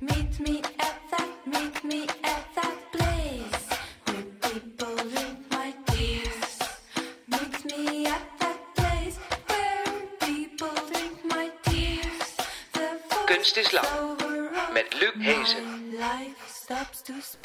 Meet me at that, meet me at that place where people drink my tears. Meet me at that place where people drink my tears. The Kunst is lang, met Luc Hezen.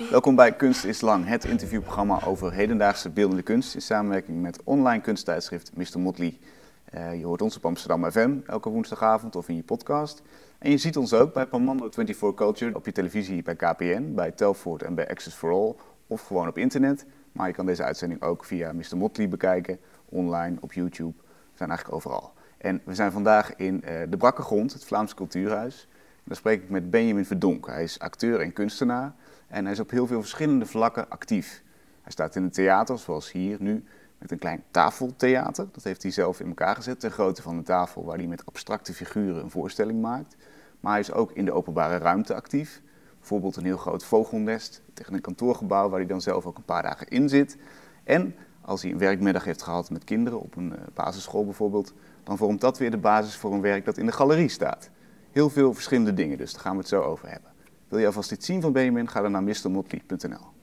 Welkom bij Kunst is Lang, het interviewprogramma over hedendaagse beeldende kunst in samenwerking met online kunsttijdschrift Mr. Motley. Eh, je hoort ons op Amsterdam FM elke woensdagavond of in je podcast. En je ziet ons ook bij Pamando 24 Culture op je televisie bij KPN, bij Telfort en bij Access for All of gewoon op internet. Maar je kan deze uitzending ook via Mr. Motley bekijken, online, op YouTube. We zijn eigenlijk overal. En we zijn vandaag in eh, de Brakke Grond, het Vlaams Cultuurhuis. En daar spreek ik met Benjamin Verdonk. Hij is acteur en kunstenaar en hij is op heel veel verschillende vlakken actief. Hij staat in het theater, zoals hier nu, met een klein tafeltheater. Dat heeft hij zelf in elkaar gezet, ter grootte van de tafel, waar hij met abstracte figuren een voorstelling maakt. Maar hij is ook in de openbare ruimte actief. Bijvoorbeeld een heel groot vogelnest tegen een kantoorgebouw, waar hij dan zelf ook een paar dagen in zit. En als hij een werkmiddag heeft gehad met kinderen, op een eh, basisschool bijvoorbeeld, dan vormt dat weer de basis voor een werk dat in de galerie staat. Heel veel verschillende dingen, dus daar gaan we het zo over hebben. Wil je alvast iets zien van Benjamin? Ga dan naar mrmotley.nl.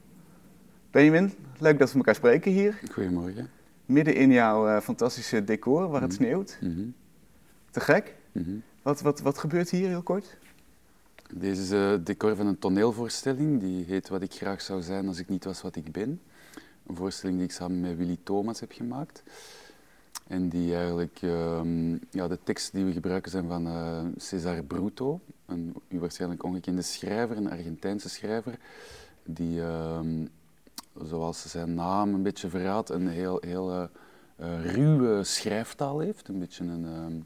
Benjamin, leuk dat we elkaar spreken hier. Goedemorgen. Midden in jouw eh, fantastische decor waar het sneeuwt. Mhm, Te gek. mhm. Wat, wat, wat gebeurt hier heel kort? Deze is het decor van een toneelvoorstelling die heet Wat ik graag zou zijn als ik niet was wat ik ben. Een voorstelling die ik samen met Willy Thomas heb gemaakt. En die eigenlijk, ehm, ja, de teksten die we gebruiken zijn van eh, Cesar Bruto, een u waarschijnlijk ongekende schrijver, een Argentijnse schrijver, die, ehm, zoals zijn naam een beetje verraadt, een heel, heel eh, eh, ruwe schrijftaal heeft. Een beetje een ehm,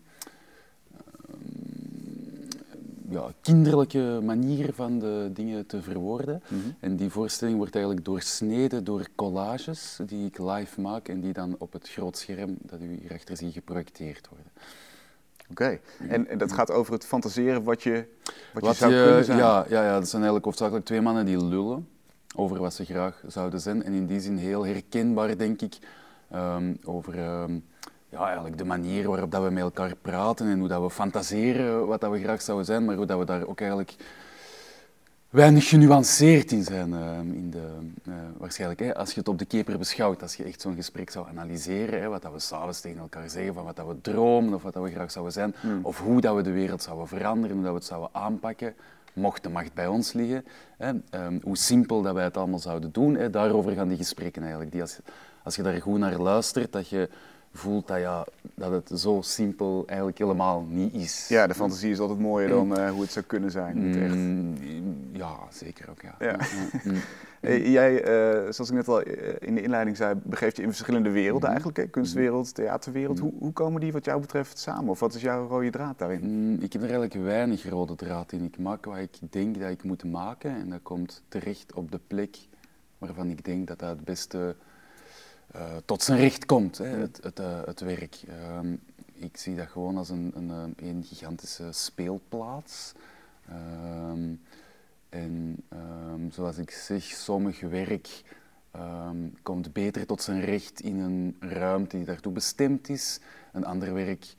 ja, kinderlijke manier van de dingen te verwoorden. En die voorstelling wordt eigenlijk doorsneden door collages die ik live maak en die dan op het groot scherm dat u hierachter ziet geprojecteerd worden. Oké. En, en dat gaat over het fantaseren wat je, wat je zou je- kunnen zijn. Ja, ja, ja, dat zijn eigenlijk hoofdzakelijk twee mannen die lullen over wat ze graag zouden zijn. En in die zin heel herkenbaar, denk ik, ehm, over ehm, ja, eigenlijk de manier waarop dat we met elkaar praten en hoe dat we fantaseren wat dat we graag zouden zijn, maar hoe dat we daar ook eigenlijk weinig genuanceerd in zijn. ehm, in de, eh, waarschijnlijk, hè, als je het op de keper beschouwt, als je echt zo'n gesprek zou analyseren, hè, wat dat we s'avonds tegen elkaar zeggen, van wat dat we dromen of wat dat we graag zouden zijn, of hoe dat we de wereld zouden veranderen, hoe dat we het zouden aanpakken, mocht de macht bij ons liggen, hè, ehm, hoe simpel dat wij het allemaal zouden doen, daarover gaan die gesprekken eigenlijk. Die als, als je daar goed naar luistert, dat je voelt dat, ja, dat het zo simpel eigenlijk helemaal niet is. Ja, de fantasie is altijd mooier dan eh, hoe het zou kunnen zijn. het echt. Mm, ja, zeker ook, ja. Ja. mm. Jij, eh, zoals ik net al eh, in de inleiding zei, begeeft je in verschillende werelden eigenlijk. Hè? Kunstwereld, theaterwereld. Hoe, hoe komen die wat jou betreft samen? Of wat is jouw rode draad daarin? Mm, Ik heb er eigenlijk weinig rode draad in. Ik maak wat ik denk dat ik moet maken en dat komt terecht op de plek waarvan ik denk dat dat het beste eh, tot zijn recht komt, hè, het, het, eh, het werk. Ehm, ik zie dat gewoon als een, een, eh, een gigantische speelplaats. Ehm, en ehm, zoals ik zeg, sommig werk komt beter tot zijn recht in een ruimte die daartoe bestemd is. Een ander werk,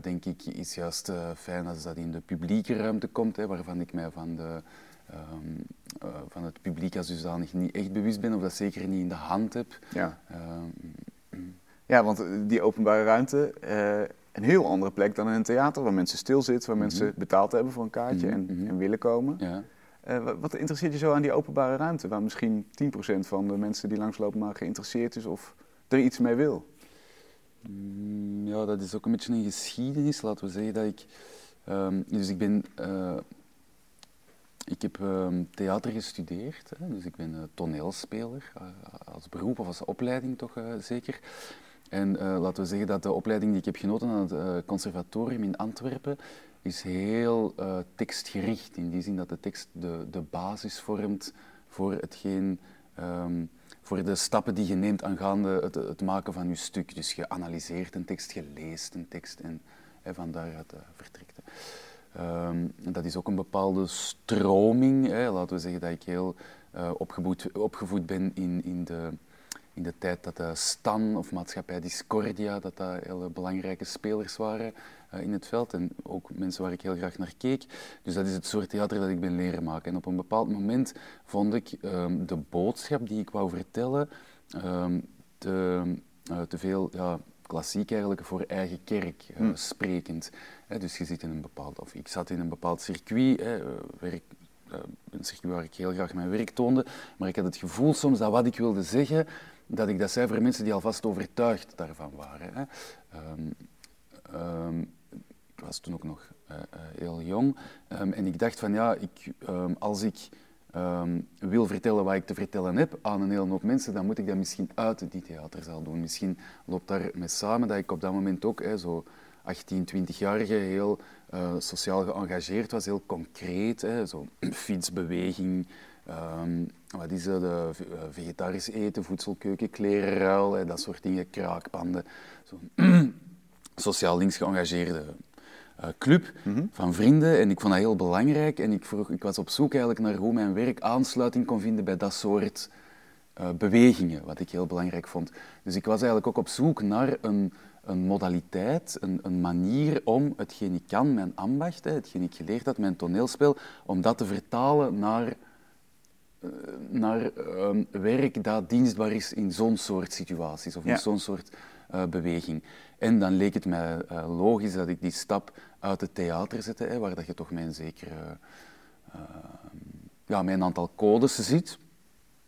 denk ik, is juist fijn als dat in de publieke ruimte komt, hè, waarvan ik mij van, de, ehm, eh, van het publiek als dusdanig niet echt bewust ben, of dat zeker niet in de hand heb. Ja. Ehm, ja, want eh, die openbare ruimte, eh, een heel andere plek dan in een theater, waar mensen stilzitten, waar mensen betaald hebben voor een kaartje Mhm, en, mhm. en willen komen. ja. Wa- wat interesseert je zo aan die openbare ruimte, waar misschien 10% van de mensen die langslopen maar geïnteresseerd is of er iets mee wil? Mm, Ja, dat is ook een beetje een geschiedenis. Laten we zeggen dat ik. ehm, dus ik ben. Ik heb ehm, theater gestudeerd, hè, dus ik ben eh, toneelspeler, eh, als beroep of als opleiding toch eh, zeker. En laten we zeggen dat de opleiding die ik heb genoten aan het conservatorium in Antwerpen is heel tekstgericht, in die zin dat de tekst de, de basis vormt voor hetgeen ehm, voor de stappen die je neemt aangaande het, het maken van je stuk. Dus je analyseert een tekst, je leest een tekst en van daaruit vertrekt. Ehm, dat is ook een bepaalde stroming. Hè. Laten we zeggen dat ik heel eh, opgevoed, opgevoed ben in, in, de, in de tijd dat de Stan of Maatschappij Discordia, dat dat hele belangrijke spelers waren eh, in het veld. En ook mensen waar ik heel graag naar keek. Dus dat is het soort theater dat ik ben leren maken. En op een bepaald moment vond ik ehm, de boodschap die ik wou vertellen ehm, te, eh, te veel ja, klassiek eigenlijk voor eigen kerk eh, Hmm. sprekend. Hè, dus je zit in een bepaald, of ik zat in een bepaald circuit, hè, eh, werk, eh, een circuit waar ik heel graag mijn werk toonde, maar ik had het gevoel soms dat wat ik wilde zeggen, dat ik dat zei voor mensen die alvast overtuigd daarvan waren. Hè. Ehm, ehm, ik was toen ook nog heel jong ehm, en ik dacht van ja, ik, als ik ehm, wil vertellen wat ik te vertellen heb aan een hele hoop mensen, dan moet ik dat misschien uit die theaterzaal doen. Misschien loopt daar mee samen dat ik op dat moment ook hè, zo 18, 20-jarige heel eh, sociaal geëngageerd was, heel concreet. Hè, zo fietsbeweging, ehm, wat is eh, ve- vegetarisch eten, voedselkeuken, klerenruil, dat soort dingen, kraakpanden. Sociaal links geëngageerde eh, club van vrienden en ik vond dat heel belangrijk en ik, vroeg, ik was op zoek eigenlijk naar hoe mijn werk aansluiting kon vinden bij dat soort eh, bewegingen, wat ik heel belangrijk vond. Dus ik was eigenlijk ook op zoek naar een, een modaliteit, een, een manier om hetgeen ik kan, mijn ambacht, hè, hetgeen ik geleerd had, mijn toneelspel, om dat te vertalen naar naar ehm, werk dat dienstbaar is in zo'n soort situaties of in Ja. zo'n soort eh, beweging. En dan leek het mij eh, logisch dat ik die stap uit het theater zette, hè, waar dat je toch een zekere, eh, ja, een aantal codes ziet.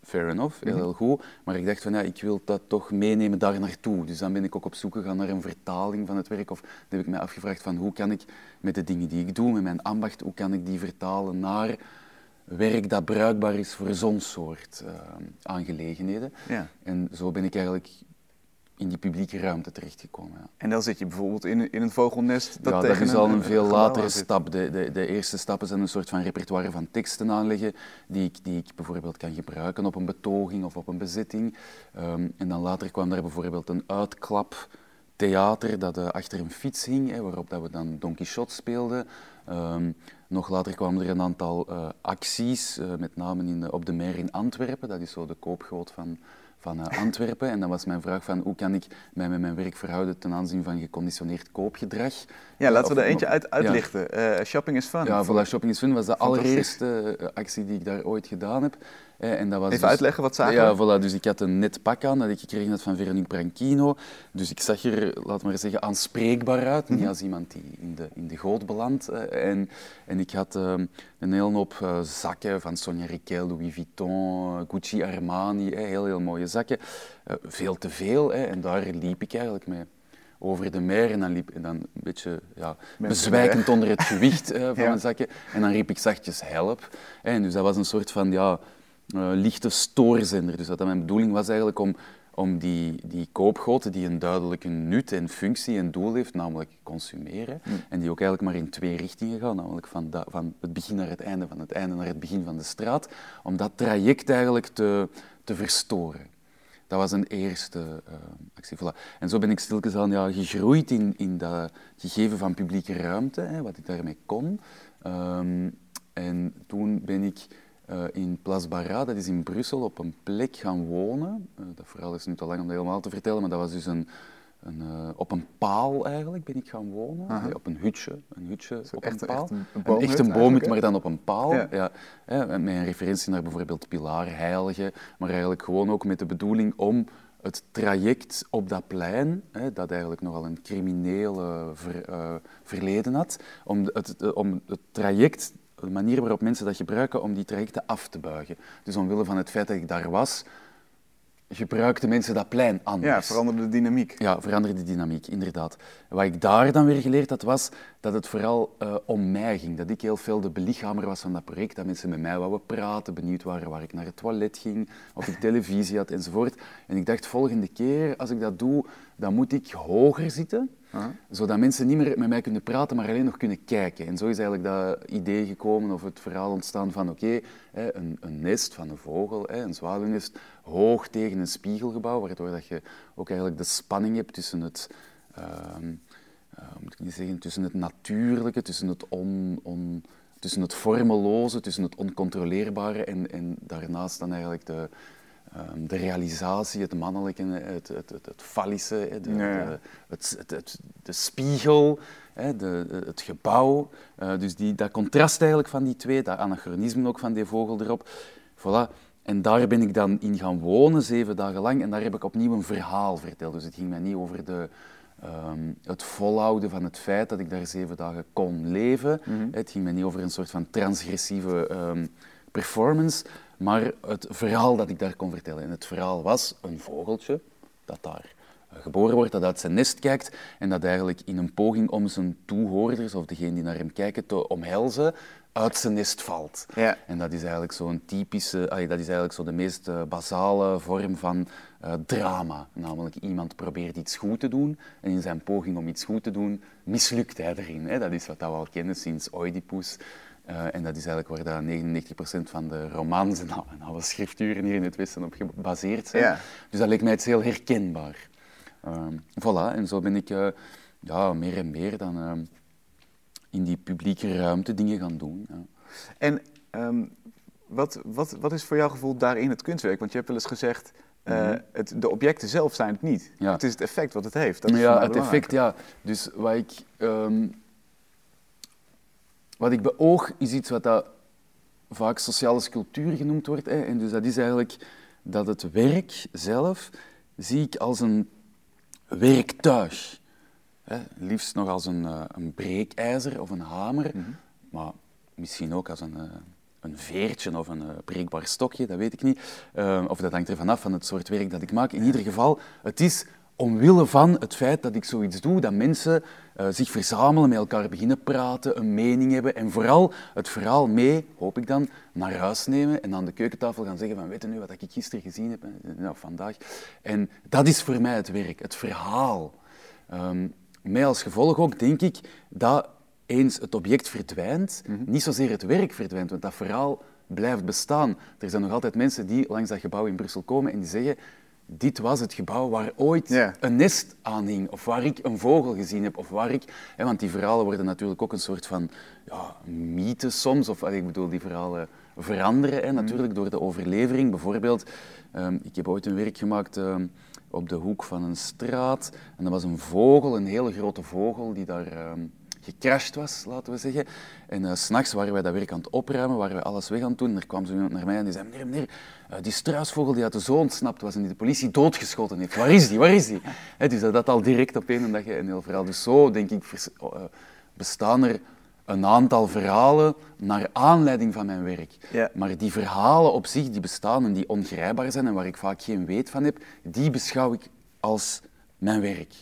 Fair enough, heel, heel goed. Maar ik dacht van ja, ik wil dat toch meenemen daar naartoe. Dus dan ben ik ook op zoek gegaan naar een vertaling van het werk. Of dan heb ik mij afgevraagd van hoe kan ik met de dingen die ik doe, met mijn ambacht, hoe kan ik die vertalen naar werk dat bruikbaar is voor zo'n soort eh, aangelegenheden. Ja. En zo ben ik eigenlijk in die publieke ruimte terechtgekomen. Ja. En dan zit je bijvoorbeeld in, in een vogelnest. Dat ja, dat is al een veel latere stap. De, de, de eerste stappen zijn een soort van repertoire van teksten aanleggen, die ik, die ik bijvoorbeeld kan gebruiken op een betoging of op een bezetting. Ehm, en dan later kwam daar bijvoorbeeld een uitklap theater dat eh, achter een fiets hing, hè, waarop dat we dan Don Quixote speelden. Ehm, nog later kwamen er een aantal eh, acties, eh, met name in, de- op de Meer in Antwerpen. Dat is zo de koopgoot van, van eh, Antwerpen. En dan was mijn vraag van hoe kan ik mij met mijn werk verhouden ten aanzien van geconditioneerd koopgedrag. Ja, laten Of- we er eentje uit, uitlichten. Shopping is fun. Ja, voilà, Shopping is Fun was de allereerste actie die ik daar ooit gedaan heb. Eh, en dat was Even dus- uitleggen, wat zagen Ja, voilà, dus ik had een net pak aan dat ik gekregen had van Veronique Branchino. Dus ik zag er, laat maar zeggen, aanspreekbaar uit. Mhm. Niet als iemand die in de, in de goot belandt. eh, en, en ik had ehm, een hele hoop eh, zakken van Sonia Riquel, Louis Vuitton, eh, Gucci, Armani. eh, heel, heel mooie zakken. Eh, veel te veel. hè, en daar liep ik eigenlijk mee over de meer en dan liep en dan een beetje ja, bezwijkend onder het gewicht eh, van Ja. mijn zakken. En dan riep ik zachtjes help. En dus dat was een soort van ja, eh, lichte stoorzender. Dus dat mijn bedoeling was eigenlijk om, om die, die koopgoten die een duidelijke nut en functie en doel heeft, namelijk consumeren, en die ook eigenlijk maar in twee richtingen gaan, namelijk van, da- van het begin naar het einde, van het einde naar het begin van de straat, om dat traject eigenlijk te, te verstoren. Dat was een eerste eh, actie. Voilà. En zo ben ik stilletjes aan ja, gegroeid in, in dat gegeven van publieke ruimte, hè, wat ik daarmee kon. Ehm, en toen ben ik eh, in Place Barra, dat is in Brussel, op een plek gaan wonen. Eh, dat verhaal is nu te lang om dat helemaal te vertellen, maar dat was dus een, een, eh, op een paal eigenlijk ben ik gaan wonen. Op een hutje, een hutje op echt- een paal. echt een- een een, boomhut echt een boomhut, maar dan op een paal. Ja. Met een referentie naar bijvoorbeeld Pilaar, Heilige, maar eigenlijk gewoon ook met de bedoeling om het traject op dat plein, hè, dat eigenlijk nogal een criminele ver- verleden had, om het, om het traject, de manier waarop mensen dat gebruiken, om die trajecten af te buigen. Dus omwille van het feit dat ik daar was, gebruikten mensen dat plein anders. Ja, veranderde de dynamiek. Ja, veranderde de dynamiek, inderdaad. Wat ik daar dan weer geleerd had, was dat het vooral eh, om mij ging. Dat ik heel veel de belichamer was van dat project, dat mensen met mij wouden praten, benieuwd waren waar ik naar het toilet ging, of ik televisie had enzovoort. En ik dacht, volgende keer als ik dat doe, dan moet ik hoger zitten, zodat mensen niet meer met mij kunnen praten, maar alleen nog kunnen kijken. En zo is eigenlijk dat idee gekomen, of het verhaal ontstaan van, oké, een, een nest van een vogel, een zwaluwnest, hoog tegen een spiegelgebouw, waardoor dat je ook eigenlijk de spanning hebt tussen het... ehm, eh, moet ik niet zeggen, tussen het natuurlijke, tussen het, on, tussen het vormeloze, tussen het oncontroleerbare en, en daarnaast dan eigenlijk de, ehm, de realisatie, het mannelijke, het, het, het, het fallische, de, de, het, het, het- de spiegel, hè, de, het gebouw. Eh, dus die, dat contrast eigenlijk van die twee, dat anachronisme ook van die vogel erop. Voilà. En daar ben ik dan in gaan wonen, zeven dagen lang. En daar heb ik opnieuw een verhaal verteld. Dus het ging mij niet over de, ehm, het volhouden van het feit dat ik daar zeven dagen kon leven. Het ging mij niet over een soort van transgressieve ehm, performance, maar het verhaal dat ik daar kon vertellen. En het verhaal was een vogeltje dat daar eh, geboren wordt, dat uit zijn nest kijkt en dat eigenlijk in een poging om zijn toehoorders, of degene die naar hem kijken, te omhelzen, uit zijn nest valt. Ja. En dat is eigenlijk zo'n typische, allee, dat is eigenlijk zo de meest eh, basale vorm van eh, drama. Namelijk iemand probeert iets goed te doen en in zijn poging om iets goed te doen mislukt hij erin. Hè. Dat is wat we al kennen sinds Oedipus. Eh, en dat is eigenlijk waar dat 99% van de romans en alle, en alle schrifturen hier in het Westen op gebaseerd zijn. Ja. Dus dat leek mij iets heel herkenbaar. Ehm, voilà, en zo ben ik eh, ja, meer en meer dan ehm, in die publieke ruimte dingen gaan doen. Ja. En ehm, wat, wat, wat is voor jouw gevoel daarin het kunstwerk? Want je hebt wel eens gezegd, eh, het, de objecten zelf zijn het niet. Mhm. Ja. Het is het effect wat het heeft. Dat is ja, het effect, ja. Dus wat ik, ehm, wat ik beoog is iets wat dat vaak sociale sculptuur genoemd wordt. Hè. En dus dat is eigenlijk dat het werk zelf zie ik als een werktuig. Hè. Liefst nog als een, eh, een breekijzer of een hamer, maar misschien ook als een, eh, een veertje of een eh, breekbaar stokje, dat weet ik niet. Of dat hangt er vanaf van het soort werk dat ik maak. In ieder geval, het is omwille van het feit dat ik zoiets doe, dat mensen eh, zich verzamelen, met elkaar beginnen praten, een mening hebben en vooral het verhaal mee, hoop ik dan, naar huis nemen en aan de keukentafel gaan zeggen van weet je nu wat ik gisteren gezien heb, Eh, nou, vandaag. En dat is voor mij het werk, het verhaal. Ehm met als gevolg ook, denk ik, dat eens het object verdwijnt, niet zozeer het werk verdwijnt, want dat verhaal blijft bestaan. Er zijn nog altijd mensen die langs dat gebouw in Brussel komen en die zeggen dit was het gebouw waar ooit een nest aan hing, of waar ik een vogel gezien heb, of waar ik... Hè, want die verhalen worden natuurlijk ook een soort van ja, mythe soms, of ik bedoel, die verhalen veranderen hè, natuurlijk door de overlevering. Bijvoorbeeld, ehm, ik heb ooit een werk gemaakt ehm, op de hoek van een straat, en dat was een vogel, een hele grote vogel, die daar... ehm, gecrashed was, laten we zeggen. En s s'nachts waren wij dat werk aan het opruimen, waren wij alles weg aan het doen. En er kwam zo iemand naar mij en die zei, meneer, meneer, eh, die struisvogel die uit de zon ontsnapt was en die de politie doodgeschoten heeft, waar is die, waar is die? Hè, dus dat al direct op één dag een heel verhaal. Dus zo, denk ik, vers- eh, bestaan er een aantal verhalen naar aanleiding van mijn werk. Ja. Maar die verhalen op zich, die bestaan en die ongrijpbaar zijn en waar ik vaak geen weet van heb, die beschouw ik als mijn werk.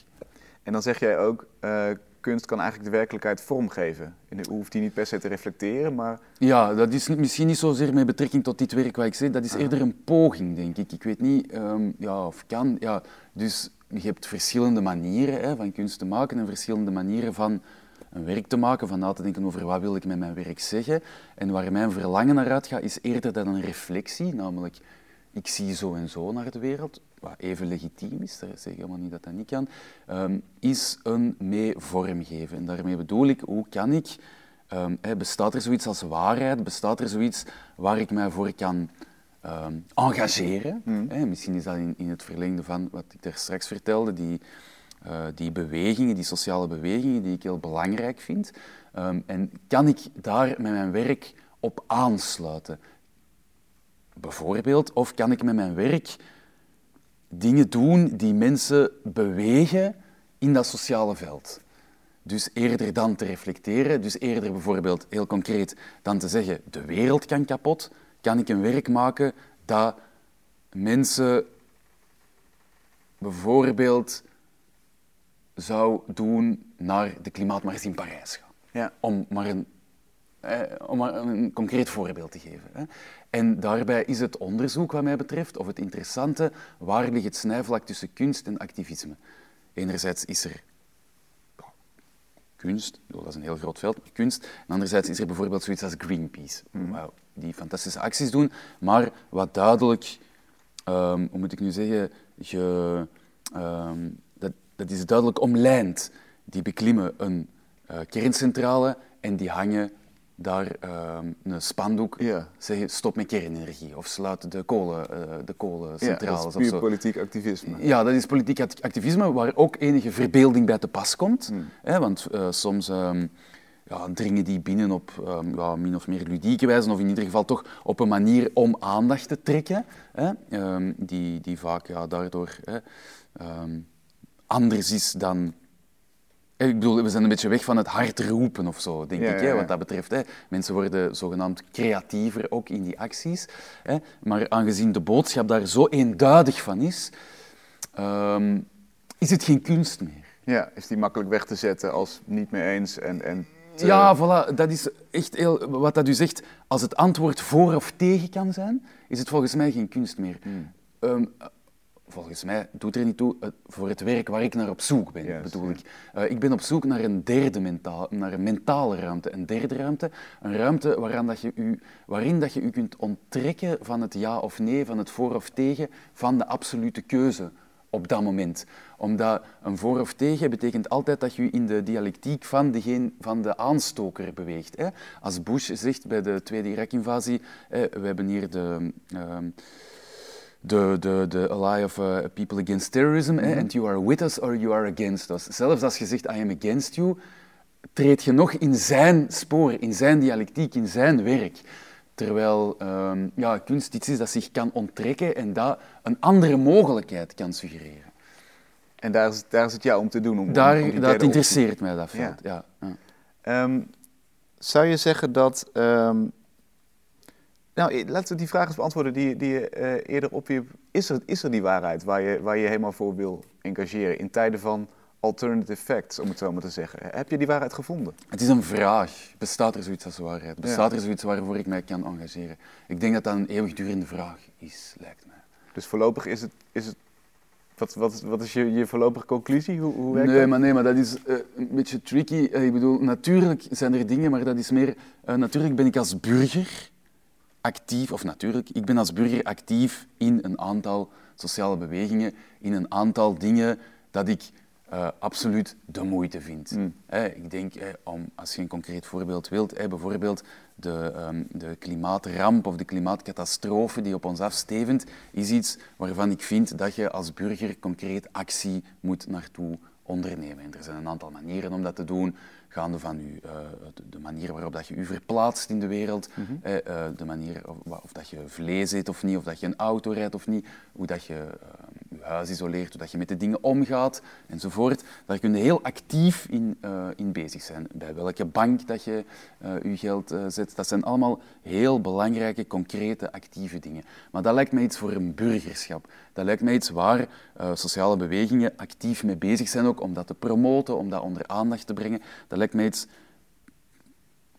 En dan zeg jij ook, eh, kunst kan eigenlijk de werkelijkheid vormgeven. En je hoeft die niet per se te reflecteren, maar Ja, dat is misschien niet zozeer met betrekking tot dit werk wat ik zeg. Dat is eerder een poging, denk ik. Ik weet niet ehm, ja, of kan. Ja, dus je hebt verschillende manieren hè, van kunst te maken en verschillende manieren van een werk te maken, van na te denken over wat wil ik met mijn werk zeggen. En waar mijn verlangen naar uitgaat, is eerder dan een reflectie, namelijk ik zie zo en zo naar de wereld, wat even legitiem is, daar zeg ik helemaal niet dat dat niet kan, ehm, is een mee vormgeven. En daarmee bedoel ik, hoe kan ik Ehm, bestaat er zoiets als waarheid? Bestaat er zoiets waar ik mij voor kan ehm, engageren? Hè, misschien is dat in, in het verlengde van wat ik daar straks vertelde, die, eh, die bewegingen, die sociale bewegingen die ik heel belangrijk vind. En kan ik daar met mijn werk op aansluiten? Bijvoorbeeld, of kan ik met mijn werk dingen doen die mensen bewegen in dat sociale veld? Dus eerder dan te reflecteren, dus eerder bijvoorbeeld heel concreet dan te zeggen de wereld kan kapot, kan ik een werk maken dat mensen bijvoorbeeld zou doen naar de klimaatmars in Parijs gaan. ja. Om maar een, eh, om maar een concreet voorbeeld te geven. Hè. En daarbij is het onderzoek, wat mij betreft, of het interessante, waar ligt het snijvlak tussen kunst en activisme? Enerzijds is er ja, kunst, dat is een heel groot veld, kunst. En anderzijds is er bijvoorbeeld zoiets als Greenpeace, wauw, die fantastische acties doen, maar wat duidelijk, ehm, hoe moet ik nu zeggen, ge, ehm, dat, dat is duidelijk omlijnd. Die beklimmen een eh, kerncentrale en die hangen daar ehm, een spandoek Ja. zeggen stop met kernenergie of sluit de, kolen, eh, de Ja, dat kolencentrales is puur politiek activisme. Ja, dat is politiek act- activisme waar ook enige verbeelding bij te pas komt. Hmm. Hè, want eh, soms ehm, ja, dringen die binnen op ehm, ja, min of meer ludieke wijze, of in ieder geval toch op een manier om aandacht te trekken, hè, die, die vaak ja, daardoor hè, anders is dan ik bedoel, we zijn een beetje weg van het hard roepen of zo, denk Ja, ik, ja, hè, wat dat betreft. Hè. Mensen worden zogenaamd creatiever ook in die acties. Hè. Maar aangezien de boodschap daar zo eenduidig van is, ehm, is het geen kunst meer. Ja, is die makkelijk weg te zetten als niet mee eens en... en te- Ja, voilà, dat is echt heel, wat dat u zegt. Als het antwoord voor of tegen kan zijn, is het volgens mij geen kunst meer. Hmm. Ehm, volgens mij doet er niet toe eh, voor het werk waar ik naar op zoek ben, bedoel ja. ik. Eh, ik ben op zoek naar een derde mentaal, naar een mentale ruimte, een derde ruimte. Een ruimte waaraan dat je u, waarin dat je u kunt onttrekken van het ja of nee, van het voor of tegen, van de absolute keuze op dat moment. Omdat een voor of tegen betekent altijd dat je in de dialectiek van, degene, van de aanstoker beweegt. Hè. Als Bush zegt bij de tweede Irak-invasie, hè, we hebben hier de... ehm, de, de, de ally of uh, people against terrorism, hè, and you are with us or you are against us. Zelfs als je zegt I am against you, treed je nog in zijn spoor, in zijn dialectiek, in zijn werk. Terwijl ehm, ja, kunst iets is dat zich kan onttrekken en dat een andere mogelijkheid kan suggereren. En daar is, daar het jou om te doen. Om, Daar, om dat interesseert mij, dat veld. Ja. Ja, Ehm, zou je zeggen dat... ehm, nou, eh, laten we die vraag eens beantwoorden die, die je eh, eerder opwierp. Is er, is er die waarheid waar je, waar je helemaal voor wil engageren in tijden van alternative facts, om het zo maar te zeggen? Heb je die waarheid gevonden? Het is een vraag. Bestaat er zoiets als waarheid? Bestaat er zoiets waarvoor ik mij kan engageren? Ik denk dat dat een eeuwigdurende vraag is, lijkt mij. Dus voorlopig is het... Is het wat, wat, wat is je, je voorlopige conclusie? Hoe, hoe werkt Nee dat? maar, nee, maar dat is eh, een beetje tricky. Eh, ik bedoel, natuurlijk zijn er dingen, maar dat is meer... eh, natuurlijk ben ik als burger actief, of natuurlijk, ik ben als burger actief in een aantal sociale bewegingen, in een aantal dingen dat ik eh, absoluut de moeite vind. Hè, ik denk, eh, om, als je een concreet voorbeeld wilt, bijvoorbeeld de, ehm, de klimaatramp of de klimaatcatastrofe die op ons afstevend, is iets waarvan ik vind dat je als burger concreet actie moet naartoe ondernemen. En er zijn een aantal manieren om dat te doen, gaande van u, eh, de, manier waarop dat je u verplaatst in de wereld, eh, eh, de manier of, of dat je vlees eet of niet, of dat je een auto rijdt of niet, hoe dat je eh, je huis isoleert, hoe dat je met de dingen omgaat, enzovoort. Daar kun je heel actief in, eh, in bezig zijn. Bij welke bank dat je eh, je geld eh, zet, dat zijn allemaal heel belangrijke, concrete, actieve dingen. Maar dat lijkt mij iets voor een burgerschap. Dat lijkt mij iets waar sociale bewegingen actief mee bezig zijn, ook om dat te promoten, om dat onder aandacht te brengen. Dat lijkt mij iets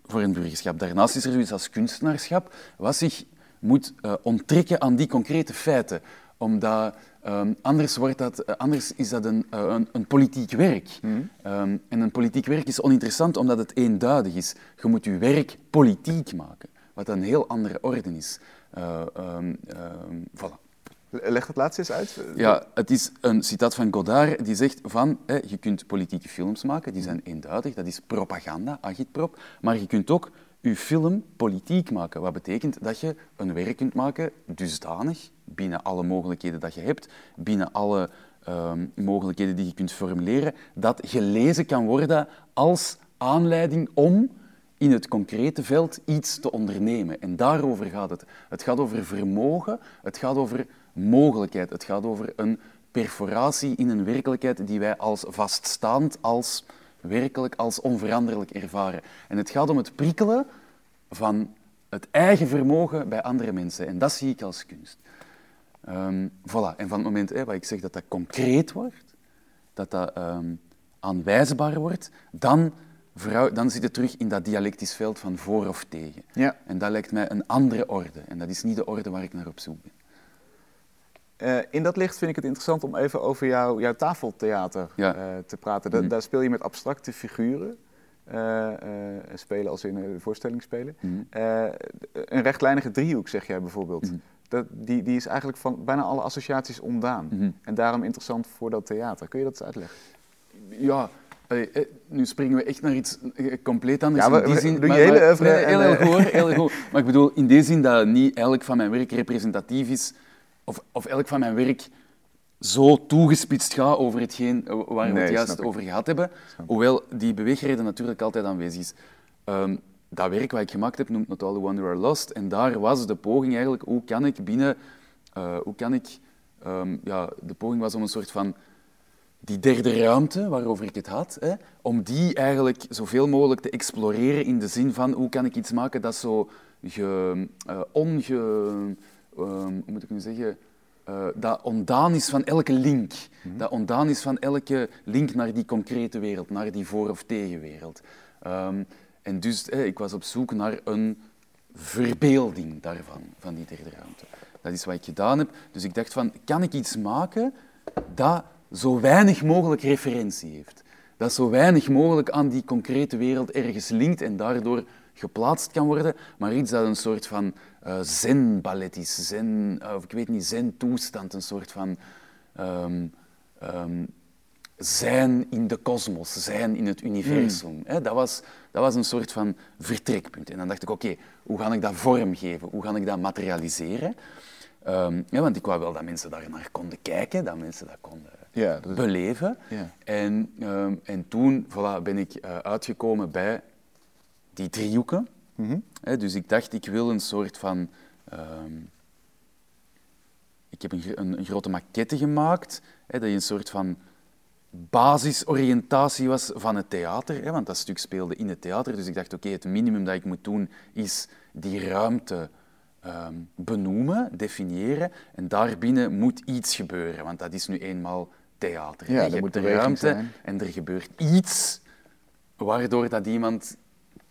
voor een burgerschap. Daarnaast is er zoiets als kunstenaarschap, wat zich moet onttrekken aan die concrete feiten. Omdat ehm, anders, wordt dat, eh, anders is dat een, eh, een, een politiek werk. Ehm, en een politiek werk is oninteressant omdat het eenduidig is. Je moet je werk politiek maken, wat een heel andere orde is. Ehm, voilà. Leg het laatst eens uit. Ja, het is een citaat van Godard die zegt van, hè, je kunt politieke films maken, die zijn eenduidig, dat is propaganda, agitprop, maar je kunt ook je film politiek maken. Wat betekent dat je een werk kunt maken dusdanig, binnen alle mogelijkheden dat je hebt, binnen alle ehm, mogelijkheden die je kunt formuleren, dat gelezen kan worden als aanleiding om in het concrete veld iets te ondernemen. En daarover gaat het. Het gaat over vermogen, het gaat over mogelijkheid, het gaat over een perforatie in een werkelijkheid die wij als vaststaand, als werkelijk, als onveranderlijk ervaren. En het gaat om het prikkelen van het eigen vermogen bij andere mensen. En dat zie ik als kunst. Ehm, voilà. En van het moment hè, waar ik zeg dat dat concreet wordt, dat dat ehm, aanwijsbaar wordt, dan, dan zit het terug in dat dialectisch veld van voor of tegen. Ja. En dat lijkt mij een andere orde. En dat is niet de orde waar ik naar op zoek ben. Eh, in dat licht vind ik het interessant om even over jouw, jouw tafeltheater Ja. eh, te praten. Da- Mhm. Daar speel je met abstracte figuren. eh, spelen als in een voorstelling spelen. Mhm. Een rechtlijnige driehoek, zeg jij bijvoorbeeld. Mhm. Dat, die, die is eigenlijk van bijna alle associaties ontdaan. En daarom interessant voor dat theater. Kun je dat eens uitleggen? Ja, allee, nu springen we echt naar iets compleet anders. Ja, we- in die zin, maar- hele maar- oeuvre nee, heel, goed, heel goed. Maar ik bedoel, in die zin dat niet elk van mijn werk representatief is, of, of elk van mijn werk zo toegespitst gaat over hetgeen waar we Nee, het juist over gehad hebben. Hoewel die beweegreden natuurlijk altijd aanwezig is. Ehm, dat werk wat ik gemaakt heb noemt Not All The Wonder Are Lost. En daar was de poging eigenlijk, hoe kan ik binnen... eh, hoe kan ik... ehm, ja, de poging was om een soort van die derde ruimte waarover ik het had, hè, om die eigenlijk zoveel mogelijk te exploreren in de zin van hoe kan ik iets maken dat zo ge, eh, onge, hoe moet ik nu zeggen, eh, dat ontdaan is van elke link. Dat ontdaan is van elke link naar die concrete wereld, naar die voor- of tegenwereld. Ehm, en dus ik was op zoek naar een verbeelding daarvan, van die derde ruimte. Dat is wat ik gedaan heb. Dus ik dacht van, kan ik iets maken dat zo weinig mogelijk referentie heeft? Dat zo weinig mogelijk aan die concrete wereld ergens linkt en daardoor geplaatst kan worden, maar iets dat een soort van eh zen-ballet is, zen, eh, of ik weet niet, zen-toestand, een soort van ehm, ehm, zijn in de kosmos, zijn in het universum. Hè, dat, was, dat was een soort van vertrekpunt. En dan dacht ik, oké, hoe ga ik dat vormgeven? Hoe ga ik dat materialiseren? Ehm, ja, want ik wou wel dat mensen daar naar konden kijken, dat mensen dat konden Ja, dat is- beleven. Ja. En, en toen voilà, ben ik eh, uitgekomen bij die driehoeken. Mhm. Hè, dus ik dacht, ik wil een soort van... ehm, ik heb een, een, een grote maquette gemaakt, hè, dat je een soort van basisoriëntatie was van het theater, hè, want dat stuk speelde in het theater. Dus ik dacht, oké, het minimum dat ik moet doen is die ruimte ehm, benoemen, definiëren. En daarbinnen moet iets gebeuren, want dat is nu eenmaal theater. Ja, er je hebt de ruimte zijn. en er gebeurt iets waardoor dat iemand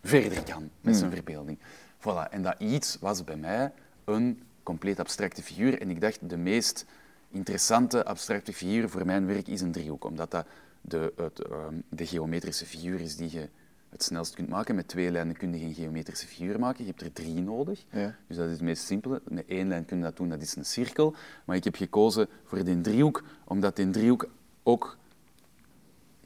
verder kan met Hmm. zijn verbeelding. Voilà. En dat iets was bij mij een compleet abstracte figuur. En ik dacht, de meest interessante abstracte figuur voor mijn werk is een driehoek, omdat dat de, het, ehm, de geometrische figuur is die je het snelst kunt maken. Met twee lijnen kun je geen geometrische figuur maken. Je hebt er drie nodig. Ja. Dus dat is het meest simpele. Met één lijn kun je dat doen, dat is een cirkel. Maar ik heb gekozen voor die driehoek, omdat die driehoek ook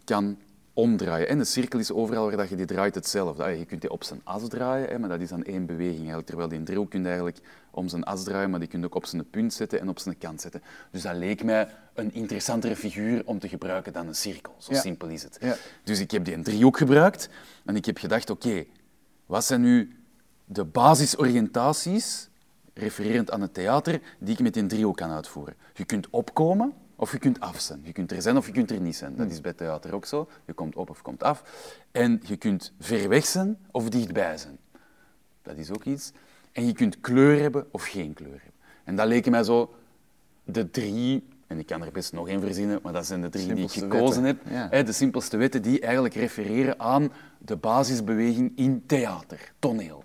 kan omdraaien. En de cirkel is overal waar dat je die draait hetzelfde. Je kunt die op zijn as draaien, maar dat is dan één beweging. Eigenlijk. Terwijl die driehoek kun je eigenlijk om zijn as draaien, maar die kun je ook op zijn punt zetten en op zijn kant zetten. Dus dat leek mij een interessantere figuur om te gebruiken dan een cirkel. Zo Ja. simpel is het. Ja. Dus ik heb die driehoek gebruikt en ik heb gedacht, oké, wat zijn nu de basisoriëntaties, refererend aan het theater, die ik met die driehoek kan uitvoeren? Je kunt opkomen of je kunt af zijn. Je kunt er zijn of je kunt er niet zijn. Dat is bij theater ook zo. Je komt op of komt af. En je kunt ver weg zijn of dichtbij zijn. Dat is ook iets. En je kunt kleur hebben of geen kleur hebben. En dat leken mij zo de drie, en ik kan er best nog één verzinnen, maar dat zijn de drie die ik gekozen wetten, heb. ja. De simpelste wetten die eigenlijk refereren aan de basisbeweging in theater, toneel.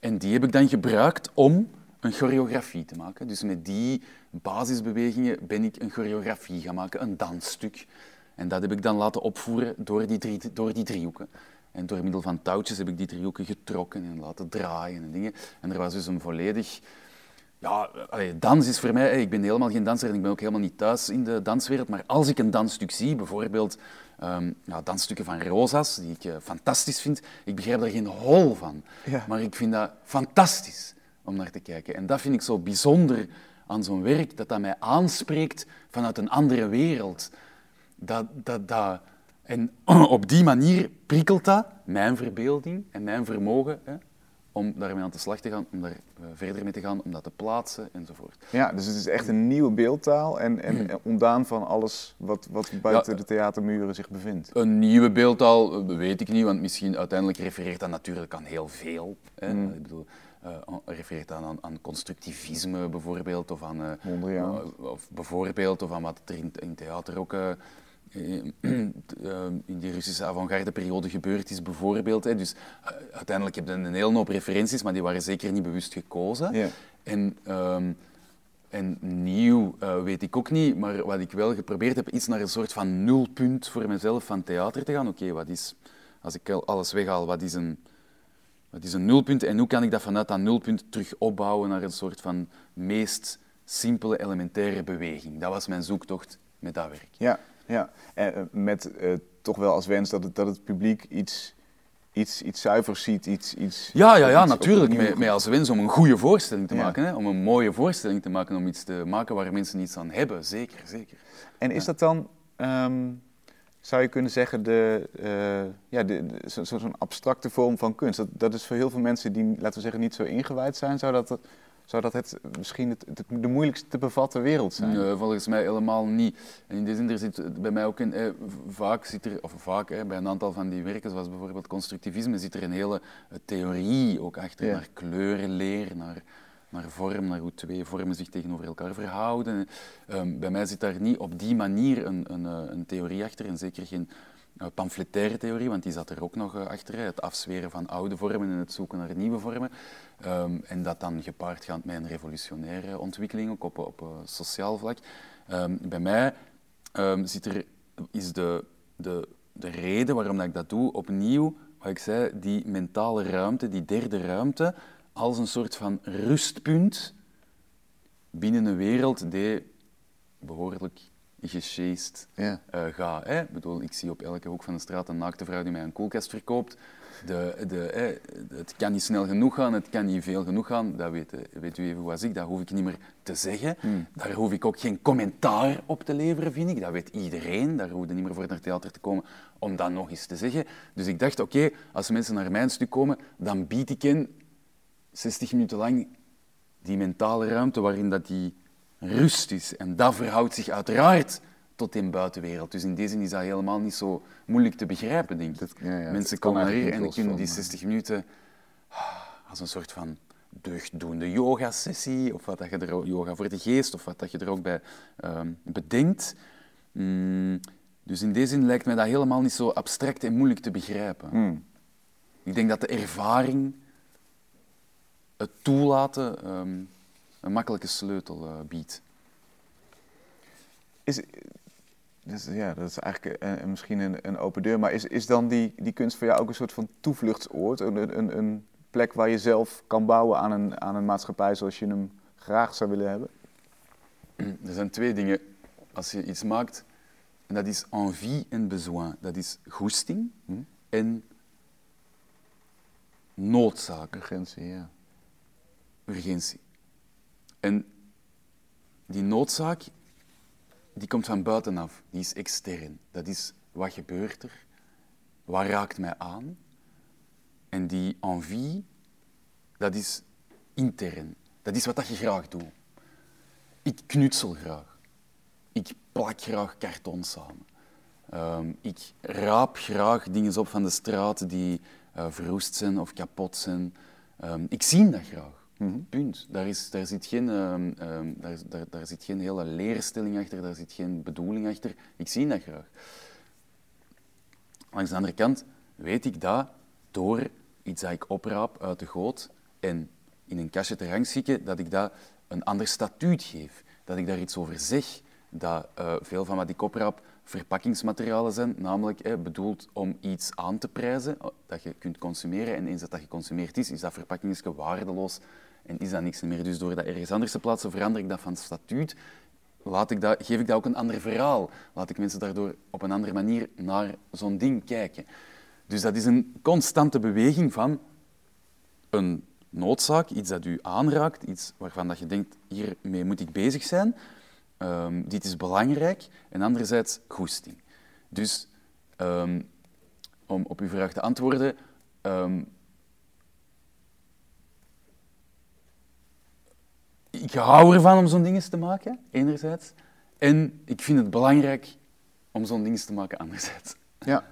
En die heb ik dan gebruikt om een choreografie te maken. Dus met die basisbewegingen ben ik een choreografie gaan maken, een dansstuk. En dat heb ik dan laten opvoeren door die, drie, door die driehoeken. En door middel van touwtjes heb ik die driehoeken getrokken en laten draaien en dingen. En er was dus een volledig... Ja, allee, dans is voor mij... Ik ben helemaal geen danser en ik ben ook helemaal niet thuis in de danswereld. Maar als ik een dansstuk zie, bijvoorbeeld ja, dansstukken van Rosas, die ik eh, fantastisch vind, ik begrijp daar geen hol van. Ja. Maar ik vind dat fantastisch om naar te kijken. En dat vind ik zo bijzonder aan zo'n werk, dat dat mij aanspreekt vanuit een andere wereld. Dat, dat, dat, en op die manier prikkelt dat mijn verbeelding en mijn vermogen hè, om daarmee aan de slag te gaan, om daar eh, verder mee te gaan, om dat te plaatsen enzovoort. Ja, dus het is echt een nieuwe beeldtaal en, en ontdaan van alles wat, wat buiten Ja. de theatermuren zich bevindt. Een nieuwe beeldtaal eh, weet ik niet, want misschien uiteindelijk refereert dat natuurlijk aan heel veel. Hè. Mm. Ik bedoel, refereert dat aan, aan constructivisme bijvoorbeeld, of aan, eh, eh, of bijvoorbeeld, of aan wat er in, in theater ook eh, eh, eh, in die Russische avant-garde periode gebeurd is bijvoorbeeld. Hè. Dus eh, uiteindelijk heb je een hele hoop referenties, maar die waren zeker niet bewust gekozen. Ja. En, ehm, en nieuw eh, weet ik ook niet, maar wat ik wel geprobeerd heb, is naar een soort van nulpunt voor mezelf van theater te gaan. Oké, wat is, als ik al alles weghaal, wat is, een, wat is een nulpunt en hoe kan ik dat vanuit dat nulpunt terug opbouwen naar een soort van meest simpele, elementaire beweging? Dat was mijn zoektocht met dat werk. Ja, ja. En, eh, met eh, toch wel als wens dat het, dat het publiek iets, iets, iets zuivers ziet, iets... iets Ja, ja, ja iets natuurlijk. Met, met als wens om een goede voorstelling te Ja. maken. Hè? Om een mooie voorstelling te maken, om iets te maken waar mensen iets aan hebben. Zeker, zeker. En is dat dan, ehm, zou je kunnen zeggen, de, eh, ja, de, de- zo- zo- zo'n abstracte vorm van kunst? Dat, dat is voor heel veel mensen die, laten we zeggen, niet zo ingewijd zijn, zou dat, zou dat het, misschien het, het- de moeilijkste te bevatten wereld zijn? Nee, volgens mij helemaal niet. En in die zin, er zit bij mij ook eh, vaak zit er, of vaak, hè, bij een aantal van die werken, zoals bijvoorbeeld constructivisme, zit er een hele eh, theorie ook achter, Ja. naar kleurenleer, naar, naar vorm, naar hoe twee vormen zich tegenover elkaar verhouden. Ehm, bij mij zit daar niet op die manier een, een, eh, een theorie achter, en zeker geen eh, pamfletaire theorie, want die zat er ook nog eh, achter, het afzweren van oude vormen en het zoeken naar nieuwe vormen. Ehm, en dat dan gepaard gaat met een revolutionaire ontwikkeling, ook op, op sociaal vlak. Ehm, bij mij zit er, is de, de, de reden waarom dat ik dat doe, opnieuw, wat ik zei, die mentale ruimte, die derde ruimte, als een soort van rustpunt binnen een wereld die behoorlijk gesjeest Ja. eh ga. Hè? Ik, bedoel, ik zie op elke hoek van de straat een naakte vrouw die mij een koelkast verkoopt. De, de, hè, het kan niet snel genoeg gaan, het kan niet veel genoeg gaan. Dat weet, eh, weet u even hoe als ik, dat hoef ik niet meer te zeggen. Daar hoef ik ook geen commentaar op te leveren, vind ik. Dat weet iedereen. Daar hoef je niet meer voor naar het theater te komen om dat nog eens te zeggen. Dus ik dacht, oké, als mensen naar mijn stuk komen, dan bied ik hen 60 minuten lang die mentale ruimte waarin dat die rust is. En dat verhoudt zich uiteraard tot in buitenwereld. Dus in deze zin is dat helemaal niet zo moeilijk te begrijpen, denk ik. Dat- ja, ja, Mensen komen naar hier en kunnen die van, 60 minuten ah, als een soort van deugddoende yoga-sessie, of wat dat je er yoga voor de geest, of wat dat je er ook bij ehm, bedenkt. Mm, dus in deze zin lijkt mij dat helemaal niet zo abstract en moeilijk te begrijpen. Hmm. Ik denk dat de ervaring, het toelaten, ehm, een makkelijke sleutel eh, biedt. Is, dus, ja, dat is eigenlijk eh, misschien een, een open deur, maar is, is dan die, die kunst voor jou ook een soort van toevluchtsoord? Een, een, een plek waar je zelf kan bouwen aan een, aan een maatschappij zoals je hem graag zou willen hebben? Er zijn twee dingen als je iets maakt, en dat is envie en besoin. Dat is goesting Hm? en noodzaak, Urgentie, ja. Urgentie. En die noodzaak, die komt van buitenaf, die is extern. Dat is wat gebeurt er, wat raakt mij aan. En die envie, dat is intern. Dat is wat je graag doet. Ik knutsel graag. Ik plak graag karton samen. Ehm, ik raap graag dingen op van de straat die eh, verroest zijn of kapot zijn. Ehm, ik zie dat graag. Punt. Daar, is, zit geen, ehm, ehm, daar, daar, daar zit geen hele leerstelling achter, daar zit geen bedoeling achter. Ik zie dat graag. Langs de andere kant weet ik dat door iets dat ik opraap uit de goot en in een kastje te rangschikken, dat ik dat een ander statuut geef. Dat ik daar iets over zeg. Dat eh, veel van wat ik opraap verpakkingsmaterialen zijn, namelijk eh, bedoeld om iets aan te prijzen eh, dat je kunt consumeren. En eens dat dat geconsumeerd is, is dat verpakkingsje waardeloos en is dat niks meer. Dus door dat ergens anders te plaatsen, verander ik dat van statuut laat ik dat, geef ik dat ook een ander verhaal. Laat ik mensen daardoor op een andere manier naar zo'n ding kijken. Dus dat is een constante beweging van een noodzaak, iets dat u aanraakt, iets waarvan dat je denkt, hiermee moet ik bezig zijn, Ehm, dit is belangrijk, en anderzijds goesting. Dus ehm, om op uw vraag te antwoorden, ehm, ik hou ervan om zo'n dingen te maken, enerzijds. En ik vind het belangrijk om zo'n dingen te maken, anderzijds. Ja.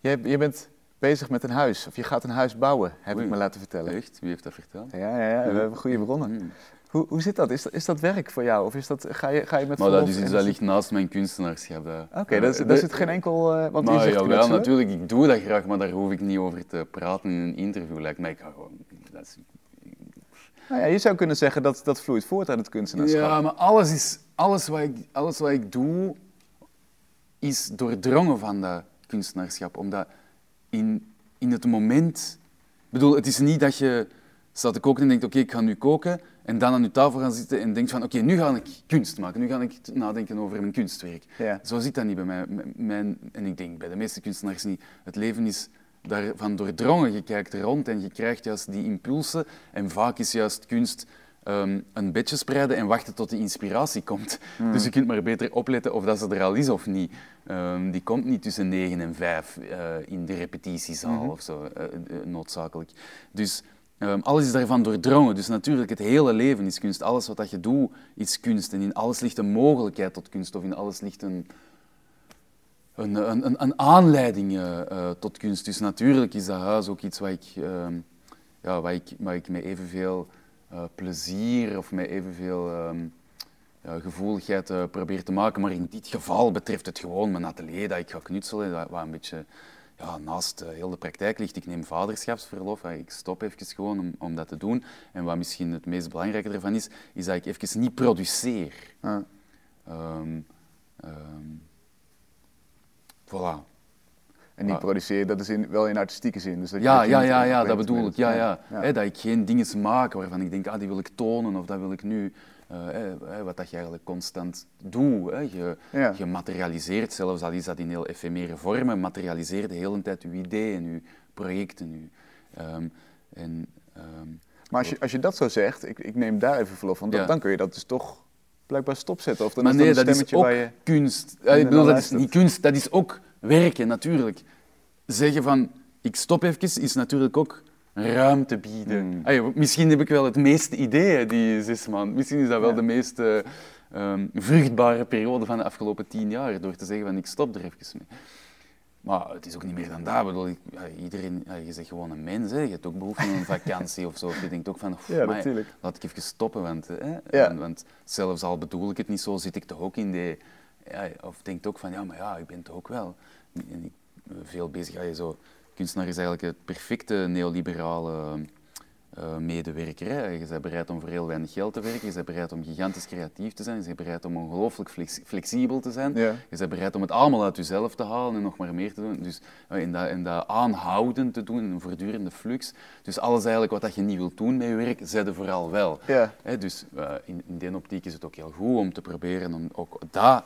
Je, je bent bezig met een huis, of je gaat een huis bouwen, heb Oei. ik me laten vertellen. Echt? Wie heeft dat verteld? Ja, ja, ja, we hebben goede bronnen. Mm. Hoe, hoe zit dat? Is, dat? is dat werk voor jou? Of is dat, ga, je, ga je met Maar dat is iets dat ligt naast mijn kunstenaarschap. dat- Oké, dat is- Eh, daar de- zit geen enkel... eh, want Maar zegt jawel, knutselen. natuurlijk, ik doe dat graag, maar daar hoef ik niet over te praten in een interview. Lijkt mij, ik ga gewoon... Dat is, Nou ja, je zou kunnen zeggen dat dat vloeit voort uit het kunstenaarschap. ja, maar alles, is, alles, wat ik, alles wat ik doe, is doordrongen van dat kunstenaarschap. Omdat in, in het moment... Ik bedoel, het is niet dat je staat te koken en denkt, oké, ik ga nu koken. En dan aan je tafel gaan zitten en denkt van, oké, nu ga ik kunst maken. Nu ga ik nadenken over mijn kunstwerk. Ja. Zo zit dat niet bij mij. Mijn, en ik denk bij de meeste kunstenaars niet. Het leven is daarvan doordrongen. Je kijkt rond en je krijgt juist die impulsen. En vaak is juist kunst ehm, een bedje spreiden en wachten tot de inspiratie komt. Dus je kunt maar beter opletten of dat ze er al is of niet. Ehm, die komt niet tussen negen en vijf eh, in de repetitiezaal of zo, eh, eh, noodzakelijk. Dus ehm, alles is daarvan doordrongen. Dus natuurlijk, het hele leven is kunst. Alles wat dat je doet is kunst. En in alles ligt een mogelijkheid tot kunst of in alles ligt een, een, een, een, aanleiding eh, eh, tot kunst. Dus natuurlijk is dat huis ook iets waar ik, ehm, ja, waar ik, waar ik met evenveel eh, plezier of met evenveel ehm, ja, gevoeligheid probeer te maken. Maar in dit geval betreft het gewoon mijn atelier dat ik ga knutselen, dat, wat een beetje ja, naast heel de praktijk ligt. Ik neem vaderschapsverlof, ik stop even gewoon om, om dat te doen. En wat misschien het meest belangrijke ervan is, is dat ik even niet produceer. Ehm, ehm, voilà. En niet Ah. produceren, dat is in, wel in artistieke zin. Dus dat Ja, je ja, ja, ja, dat bedoel ik. Ja, ja. dat ik geen dingen maak waarvan ik denk, ah, die wil ik tonen of dat wil ik nu. eh, wat dat je eigenlijk constant doet. Je, Ja. je materialiseert, zelfs al is dat in heel efemere vormen, materialiseer de hele tijd je ideeën, je projecten. Je, ehm, en, ehm, Maar als je, als je dat zo zegt, ik, ik neem daar even verlof van, Ja. dan kun je dat dus toch blijkbaar stopzetten. Of dan maar is nee, dat een dat is stemmetje ook waar je... kunst. Ja, dan ik bedoel, dat is niet kunst, dat is ook werken, natuurlijk. Zeggen van, ik stop even, is natuurlijk ook ruimte bieden. Hmm. Misschien heb ik wel het meeste ideeën die zes maanden. Misschien is dat wel Ja. de meest eh, ehm, vruchtbare periode van de afgelopen tien jaar, door te zeggen van, ik stop er even mee. Maar het is ook niet meer dan dat. Ik bedoel, ik, iedereen, je zegt gewoon een mens, hè. je hebt ook behoefte aan een vakantie of zo. Je denkt ook van, "Oef, Ja, natuurlijk. laat ik even stoppen. Want, hè, Ja. want zelfs al bedoel ik het niet zo, zit ik toch ook in de... Ja, of denkt ook van, ja, maar ja, ik ben toch ook wel... En ik ben veel bezig, ja, je zo... Kunstenaar is eigenlijk het perfecte neoliberale eh, medewerker. Hè. Je bent bereid om voor heel weinig geld te werken, je bent bereid om gigantisch creatief te zijn, je bent bereid om ongelooflijk flex- flexibel te zijn, Ja. je bent bereid om het allemaal uit jezelf te halen en nog maar meer te doen. Dus eh, in dat, in dat aanhouden te doen, een voortdurende flux. Dus alles eigenlijk wat dat je niet wilt doen met je werk, zet vooral wel. Ja. Hè, dus eh, in, in die optiek is het ook heel goed om te proberen om ook dat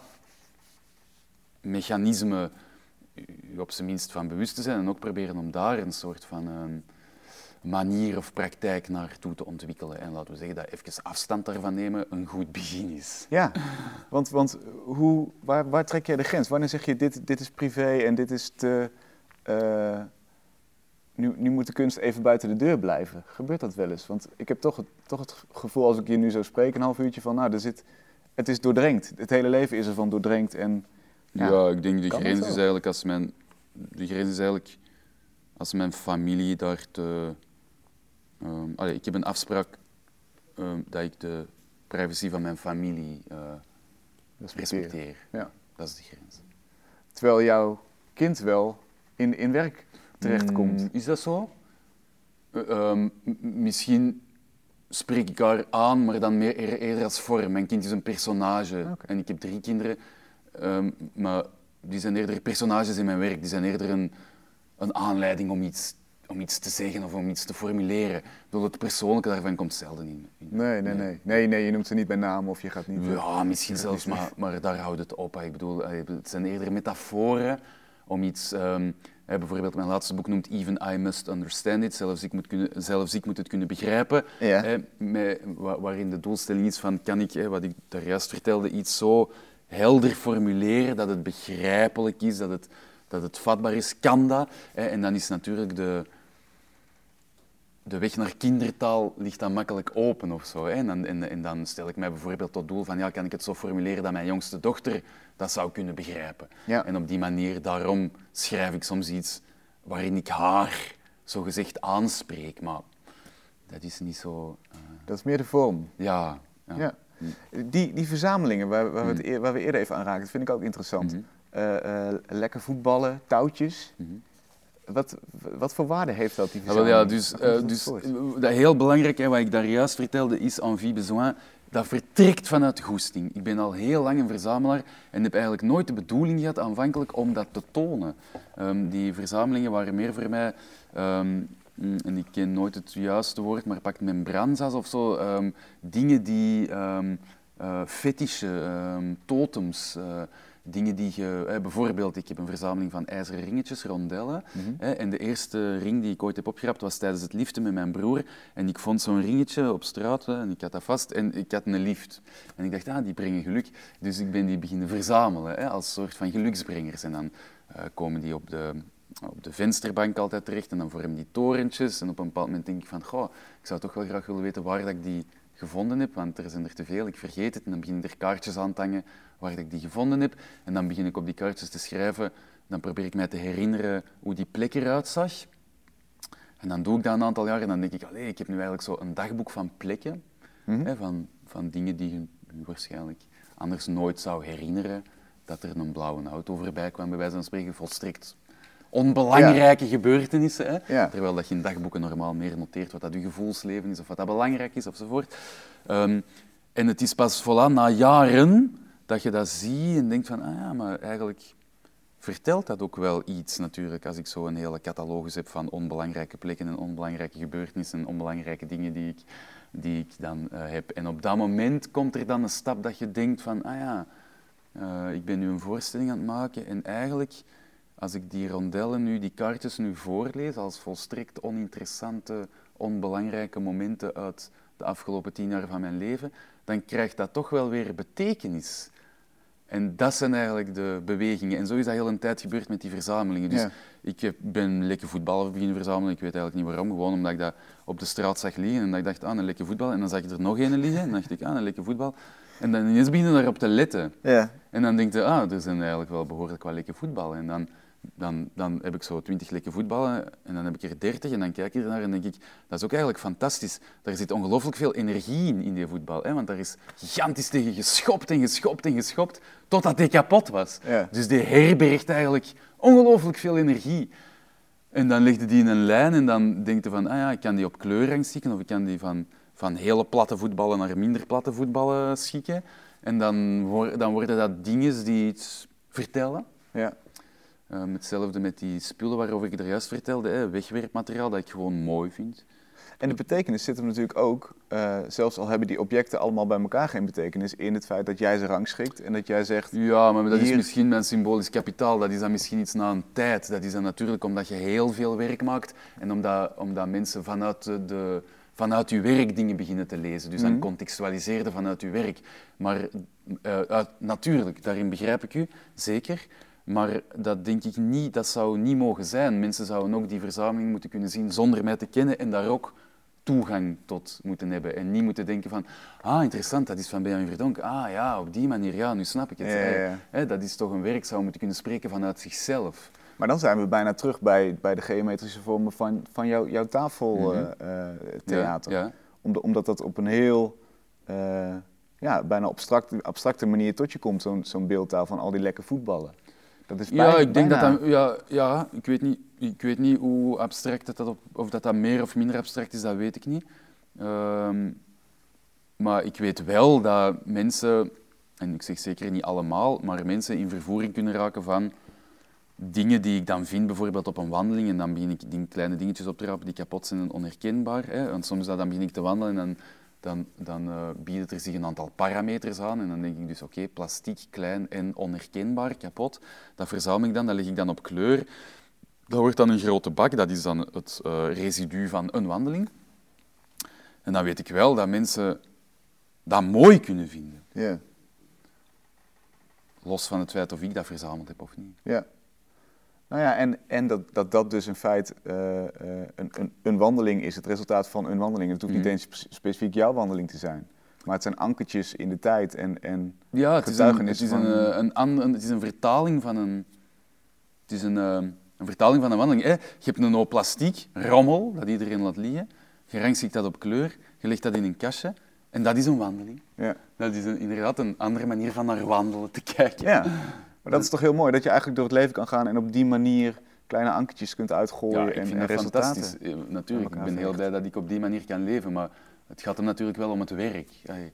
mechanisme op zijn minst van bewust te zijn en ook proberen om daar een soort van ehm, manier of praktijk naartoe te ontwikkelen. En laten we zeggen dat even afstand daarvan nemen een goed begin is. Ja, want, want hoe, waar, waar trek jij de grens? Wanneer zeg je dit, dit is privé en dit is te... eh, nu, nu moet de kunst even buiten de deur blijven. Gebeurt dat wel eens? Want ik heb toch het, toch het gevoel als ik je nu zo spreek, een half uurtje van, nou, er zit, het is doordrenkt. Het hele leven is ervan doordrenkt en... Ja, ik denk de grens is eigenlijk als mijn, de grens is eigenlijk als mijn familie daar te. Ehm, allee, ik heb een afspraak ehm, dat ik de privacy van mijn familie eh, respecteer. Ja. Dat is de grens. Terwijl jouw kind wel in, in werk terechtkomt. Mm, is dat zo? Eh, ehm, misschien spreek ik haar aan, maar dan meer eer- eerder als vorm. Mijn kind is een personage en ik heb drie kinderen, maar die zijn eerder personages in mijn werk. Die zijn eerder een, een aanleiding om iets, om iets te zeggen of om iets te formuleren. Bedoel, het persoonlijke daarvan komt zelden in. Nee, nee, nee, nee. Nee, je noemt ze niet bij naam of je gaat niet... eh, Ja, misschien zelfs, maar, maar daar houdt het op. Ik bedoel, eh, het zijn eerder metaforen om iets... ehm, bijvoorbeeld, mijn laatste boek noemt Even I Must Understand It. Zelfs ik moet, kunnen, zelfs ik moet het kunnen begrijpen. Ja. Hè, met, wa- waarin de doelstelling is van, kan ik, hè, wat ik daar juist vertelde, iets zo helder formuleren dat het begrijpelijk is, dat het, dat het vatbaar is. Kan dat? En dan is natuurlijk de de weg naar kindertaal ligt dan makkelijk open of zo. Hè? En, dan, en, en dan stel ik mij bijvoorbeeld tot doel van, ja, kan ik het zo formuleren dat mijn jongste dochter dat zou kunnen begrijpen. Ja. En op die manier, daarom schrijf ik soms iets waarin ik haar zogezegd aanspreek. Maar dat is niet zo... eh, Dat is meer de vorm. ja, ja. Ja. Die, die verzamelingen waar, waar, we het eer- waar we eerder even aan raakten, dat vind ik ook interessant. Mhm. Eh, eh, lekker voetballen, touwtjes. Mhm. Wat, wat voor waarde heeft dat, die wel, verzameling? ja, dus, dat dus eh, dat heel belangrijk, hè, wat ik daar juist vertelde, is envie besoin. Dat vertrekt vanuit goesting. Ik ben al heel lang een verzamelaar en heb eigenlijk nooit de bedoeling gehad aanvankelijk om dat te tonen. Ehm, die verzamelingen waren meer voor mij ehm, mm, en ik ken nooit het juiste woord, maar pakt membranza's of zo, ehm, dingen die ehm eh, fetische, totems, dingen die je... bijvoorbeeld, ik heb een verzameling van ijzeren ringetjes, rondellen. hè, en de eerste ring die ik ooit heb opgerapt was tijdens het liften met mijn broer. En ik vond zo'n ringetje op straat hè, en ik had dat vast en ik had een lift. En ik dacht, ah, die brengen geluk. Dus ik ben die beginnen verzamelen hè, als soort van geluksbrengers. En dan eh, komen die op de, op de vensterbank altijd terecht en dan vormen die torentjes. En op een bepaald moment denk ik van, goh, ik zou toch wel graag willen weten waar dat ik die gevonden heb, want er zijn er te veel, ik vergeet het. En dan begin ik er kaartjes aan te hangen waar ik die gevonden heb. En dan begin ik op die kaartjes te schrijven. Dan probeer ik mij te herinneren hoe die plek eruit zag. En dan doe ik dat een aantal jaar en dan denk ik, allee, ik heb nu eigenlijk zo een dagboek van plekken, hè, van, van dingen die je je waarschijnlijk anders nooit zou herinneren. Dat er een blauwe auto voorbij kwam, bij wijze van spreken, volstrekt onbelangrijke gebeurtenissen. Hè? Ja. Terwijl dat je in dagboeken normaal meer noteert wat dat je gevoelsleven is of wat dat belangrijk is enzovoort. Ehm, en het is pas voilà, na jaren dat je dat ziet en denkt van, ah ja, maar eigenlijk vertelt dat ook wel iets natuurlijk. Als ik zo een hele catalogus heb van onbelangrijke plekken en onbelangrijke gebeurtenissen en onbelangrijke dingen die ik, die ik dan eh, heb. En op dat moment komt er dan een stap dat je denkt van, ah ja, eh, ik ben nu een voorstelling aan het maken en eigenlijk, als ik die rondellen nu, die kaartjes nu voorlees als volstrekt oninteressante, onbelangrijke momenten uit de afgelopen tien jaar van mijn leven, dan krijgt dat toch wel weer betekenis. En dat zijn eigenlijk de bewegingen. En zo is dat heel een tijd gebeurd met die verzamelingen. Dus Ja. ik ben lekker voetballer beginnen verzamelen. Ik weet eigenlijk niet waarom. Gewoon omdat ik dat op de straat zag liggen. En dat ik dacht, ah, een lekker voetbal. En dan zag ik er nog een liggen. En dacht ik, ah, een lekker voetbal. En dan ineens begin je daarop te letten. Ja. En dan denk je, ah, er zijn eigenlijk wel behoorlijk wat lekker voetballen. En dan, dan, dan heb ik zo twintig lekker voetballen en dan heb ik er dertig en dan kijk ik ernaar en denk ik, dat is ook eigenlijk fantastisch. Daar zit ongelooflijk veel energie in, in die voetbal. Hè? Want daar is gigantisch tegen geschopt en geschopt en geschopt, totdat die kapot was. Ja. Dus die herbergt eigenlijk ongelooflijk veel energie. En dan legde die in een lijn en dan denk je van, ah ja, ik kan die op kleur rangschikken of ik kan die van, van hele platte voetballen naar minder platte voetballen schikken. En dan, dan worden dat dingen die iets vertellen. Ja. Ehm, hetzelfde met die spullen waarover ik er juist vertelde, hè, wegwerpmateriaal dat ik gewoon mooi vind. En de betekenis zit hem natuurlijk ook, eh, zelfs al hebben die objecten allemaal bij elkaar geen betekenis, in het feit dat jij ze rangschikt en dat jij zegt, Ja, maar dat is misschien mijn symbolisch kapitaal. Dat is dan misschien iets na een tijd. Dat is dan natuurlijk omdat je heel veel werk maakt en omdat, omdat mensen vanuit, de, vanuit je werk dingen beginnen te lezen. Dus dan contextualiseerde vanuit je werk. Maar eh, uit- natuurlijk, daarin begrijp ik u, zeker. Maar dat denk ik niet, dat zou niet mogen zijn. Mensen zouden ook die verzameling moeten kunnen zien zonder mij te kennen en daar ook toegang tot moeten hebben. En niet moeten denken van, ah, interessant, dat is van Benjamin Verdonk. Ah ja, op die manier, ja, nu snap ik het. Ja, ja, ja. Hè, dat is toch een werk, zou moeten kunnen spreken vanuit zichzelf. maar dan zijn we bijna terug bij, bij de geometrische vormen van, van jouw jouw tafeltheater. Ja, ja. Omdat, omdat dat op een heel, eh, ja, bijna abstracte, abstracte manier tot je komt, zo'n zo'n beeldtaal van al die lekke voetballen. Dat is Ja, ik denk bijna- dat dat... Ja, ja ik, weet niet, ik weet niet hoe abstract dat, dat op, of dat, dat meer of minder abstract is, dat weet ik niet. Ehm, maar ik weet wel dat mensen, en ik zeg zeker niet allemaal, maar mensen in vervoering kunnen raken van dingen die ik dan vind, bijvoorbeeld op een wandeling, en dan begin ik ding, kleine dingetjes op te rapen die kapot zijn en onherkenbaar. Hè. Want soms dan begin ik te wandelen en dan, dan, dan eh, biedt er zich een aantal parameters aan. En dan denk ik dus, oké, plastiek, klein en onherkenbaar, kapot. Dat verzamel ik dan, dat leg ik dan op kleur. Dat wordt dan een grote bak, dat is dan het eh, residu van een wandeling. En dan weet ik wel dat mensen dat mooi kunnen vinden. Ja, Los van het feit of ik dat verzameld heb of niet. ja. Nou ja, en, en dat, dat dat dus in feite eh, eh, een, een, een wandeling is, het resultaat van een wandeling. Het hoeft niet eens spe- specifiek jouw wandeling te zijn. Maar het zijn ankertjes in de tijd en, en Ja, het is, een, het, is van- een, eh, een, an- een- het is een vertaling van een... Het is een, een vertaling van een wandeling. hè. Je hebt een hoop plastiek, rommel, dat iedereen laat liggen. Je rangschikt dat op kleur, je legt dat in een kastje. En dat is een wandeling. ja. Dat is een, inderdaad een andere manier van naar wandelen te kijken. Ja, maar dat is toch heel mooi dat je eigenlijk door het leven kan gaan en op die manier kleine ankertjes kunt uitgooien Ja, en, en dat resultaten. fantastisch. Eh, Natuurlijk, ik ben heel blij dat ik op die manier kan leven, maar het gaat hem natuurlijk wel om het werk.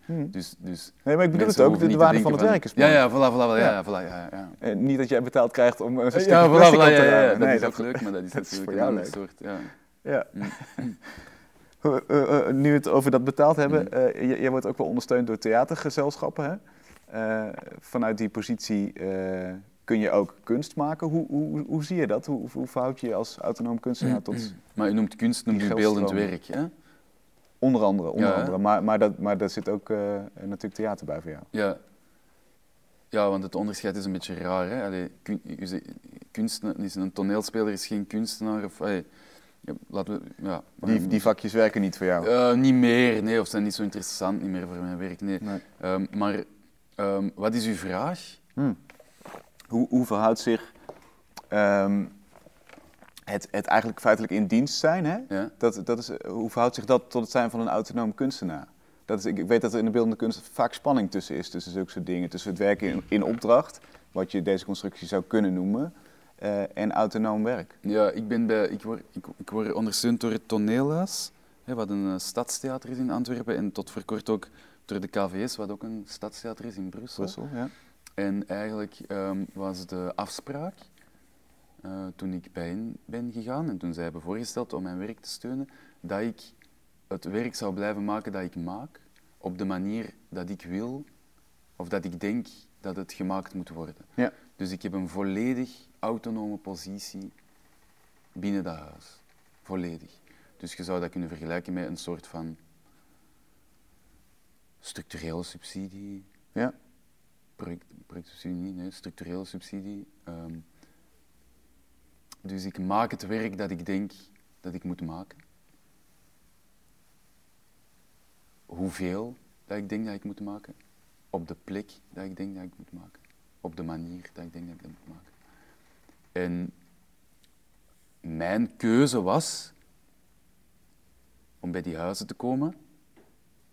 Hmm. Dus, dus Nee, maar ik bedoel het ook, de, de te waarde van het werk is Ja, ja, voilà, voilà, voilà, ja, Ja. voilà, ja, ja. En niet dat jij betaald krijgt om een stukje Ja, voilà, voilà, te ja, ja, ruimen. dat Nee, is ook leuk, maar dat is dat is natuurlijk voor een jou leuk. soort... Ja. Ja. Eh, eh, eh, nu we het over dat betaald hebben, Mm. eh, jij wordt ook wel ondersteund door theatergezelschappen. Hè? Eh, vanuit die positie eh, kun je ook kunst maken. Hoe, hoe, hoe zie je dat? Hoe, hoe verhoud je je als autonoom kunstenaar tot Maar je noemt kunst, noemt je beeldend werk. Hè? onder andere? Onder Ja, andere. Maar, maar, dat, maar daar zit ook eh, natuurlijk theater bij voor jou. Ja. ja, want het onderscheid is een beetje raar. Hè? Allee, kun, kunstenaar is een toneelspeler, is geen kunstenaar. Of, allee, ja, laten we, ja, Die, die vakjes werken niet voor jou. Niet meer, nee, of zijn niet zo interessant niet meer voor mijn werk. Nee. Nee. Ehm, maar ehm, wat is uw vraag? Hm. Hoe, hoe verhoudt zich ehm, het, het eigenlijk feitelijk in dienst zijn? Hè? Ja? Dat, dat is, eh, hoe verhoudt zich dat tot het zijn van een autonoom kunstenaar? Dat is, ik, ik weet dat er in de beeldende kunst vaak spanning tussen is, tussen zulke soort dingen. Tussen het werken in, in opdracht, wat je deze constructie zou kunnen noemen, eh, en autonoom werk. Ja, ik, ben bij, ik, word, ik, ik word ondersteund door het Toneelhuis, hè, wat een stadstheater is in Antwerpen, en tot voor kort ook door de KVS, wat ook een stadstheater is in Brussel. Brussel, ja. En eigenlijk ehm, was de afspraak, eh, toen ik bij hen ben gegaan en toen zij hebben voorgesteld om mijn werk te steunen, dat ik het werk zou blijven maken dat ik maak, op de manier dat ik wil, of dat ik denk dat het gemaakt moet worden. Ja. Dus ik heb een volledig autonome positie binnen dat huis. Volledig. Dus je zou dat kunnen vergelijken met een soort van structurele subsidie, ja. project, projectsubsidie niet, nee, structurele subsidie. Ehm, dus ik maak het werk dat ik denk dat ik moet maken. Hoeveel dat ik denk dat ik moet maken. Op de plek dat ik denk dat ik moet maken. Op de manier dat ik denk dat ik dat moet maken. En mijn keuze was om bij die huizen te komen.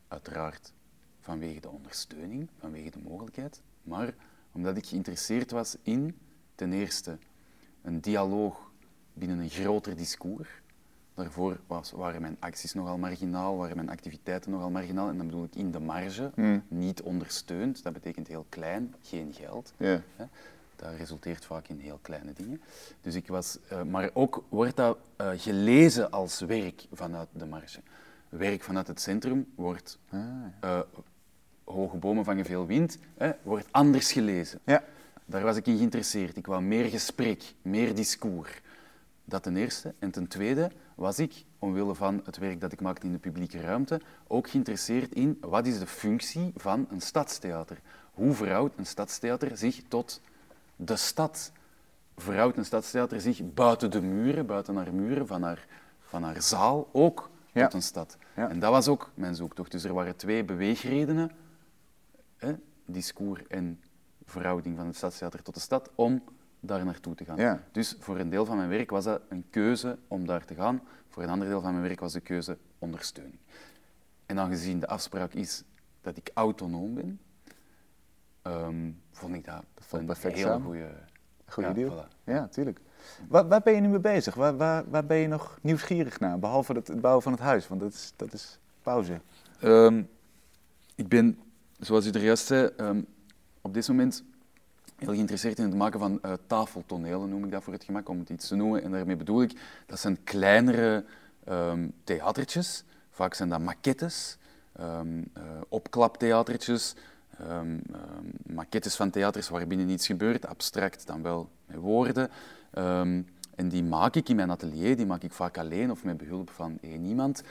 Uiteraard vanwege de ondersteuning, vanwege de mogelijkheid, maar omdat ik geïnteresseerd was in, ten eerste, een dialoog binnen een groter discours. Daarvoor was, waren mijn acties nogal marginaal, waren mijn activiteiten nogal marginaal. En dan bedoel ik in de marge, Hmm. niet ondersteund. Dat betekent heel klein, geen geld. Dat resulteert vaak in heel kleine dingen. Dus ik was, eh, maar ook wordt dat eh, gelezen als werk vanuit de marge. Werk vanuit het centrum wordt Ah, eh, hoge bomen vangen veel wind, hè, wordt anders gelezen. ja. Daar was ik in geïnteresseerd. Ik wou meer gesprek, meer discours. Dat ten eerste. En ten tweede was ik, omwille van het werk dat ik maakte in de publieke ruimte, ook geïnteresseerd in wat is de functie van een stadstheater. Hoe verhoudt een stadstheater zich tot de stad? Verhoudt een stadstheater zich buiten de muren, buiten haar muren, van haar, van haar zaal, ook Ja. tot een stad? Ja. En dat was ook mijn zoektocht. Dus er waren twee beweegredenen hè, discours en verhouding van het stadstheater tot de stad, om daar naartoe te gaan. Ja. Dus voor een deel van mijn werk was dat een keuze om daar te gaan. Voor een ander deel van mijn werk was de keuze ondersteuning. En aangezien de afspraak is dat ik autonoom ben, ehm, vond ik dat, valt een perfect hele goede Goeie ja, deal. voilà. Ja, tuurlijk. Waar, waar ben je nu mee bezig? Waar, waar, waar ben je nog nieuwsgierig naar? Behalve het, het bouwen van het huis, want dat is, dat is pauze. Ehm, ik ben, zoals u er juist zei, ehm, op dit moment heel geïnteresseerd in het maken van eh, tafeltonelen, noem ik dat voor het gemak, om het iets te noemen. En daarmee bedoel ik, dat zijn kleinere theatertjes. Vaak zijn dat maquettes, eh, opklaptheatertjes, ehm, ehm, maquettes van theaters waarbinnen iets gebeurt, abstract dan wel met woorden. Ehm, en die maak ik in mijn atelier, die maak ik vaak alleen of met behulp van één iemand.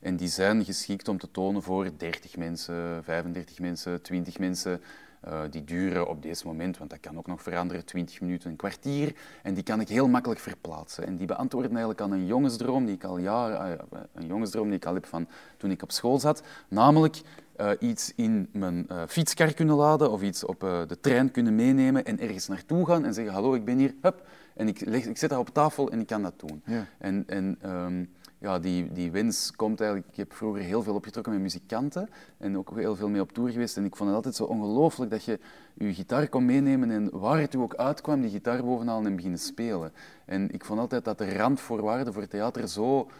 En die zijn geschikt om te tonen voor 30 mensen, 35 mensen, 20 mensen. Eh, die duren op deze moment, want dat kan ook nog veranderen, 20 minuten, een kwartier. En die kan ik heel makkelijk verplaatsen. En die beantwoorden eigenlijk aan een jongensdroom die ik al jaren, ja, een jongensdroom die ik al heb van toen ik op school zat. Namelijk eh, iets in mijn eh, fietskar kunnen laden of iets op eh, de trein kunnen meenemen en ergens naartoe gaan en zeggen, hallo, ik ben hier, hup. En ik, leg, ik zet dat op tafel en ik kan dat doen. Ja. En, en ehm, ja, die, die wens komt eigenlijk... Ik heb vroeger heel veel opgetrokken met muzikanten en ook heel veel mee op tour geweest. En ik vond het altijd zo ongelooflijk dat je je gitaar kon meenemen en waar het u ook uitkwam, die gitaar bovenaan en beginnen spelen. En ik vond altijd dat de randvoorwaarden voor theater zo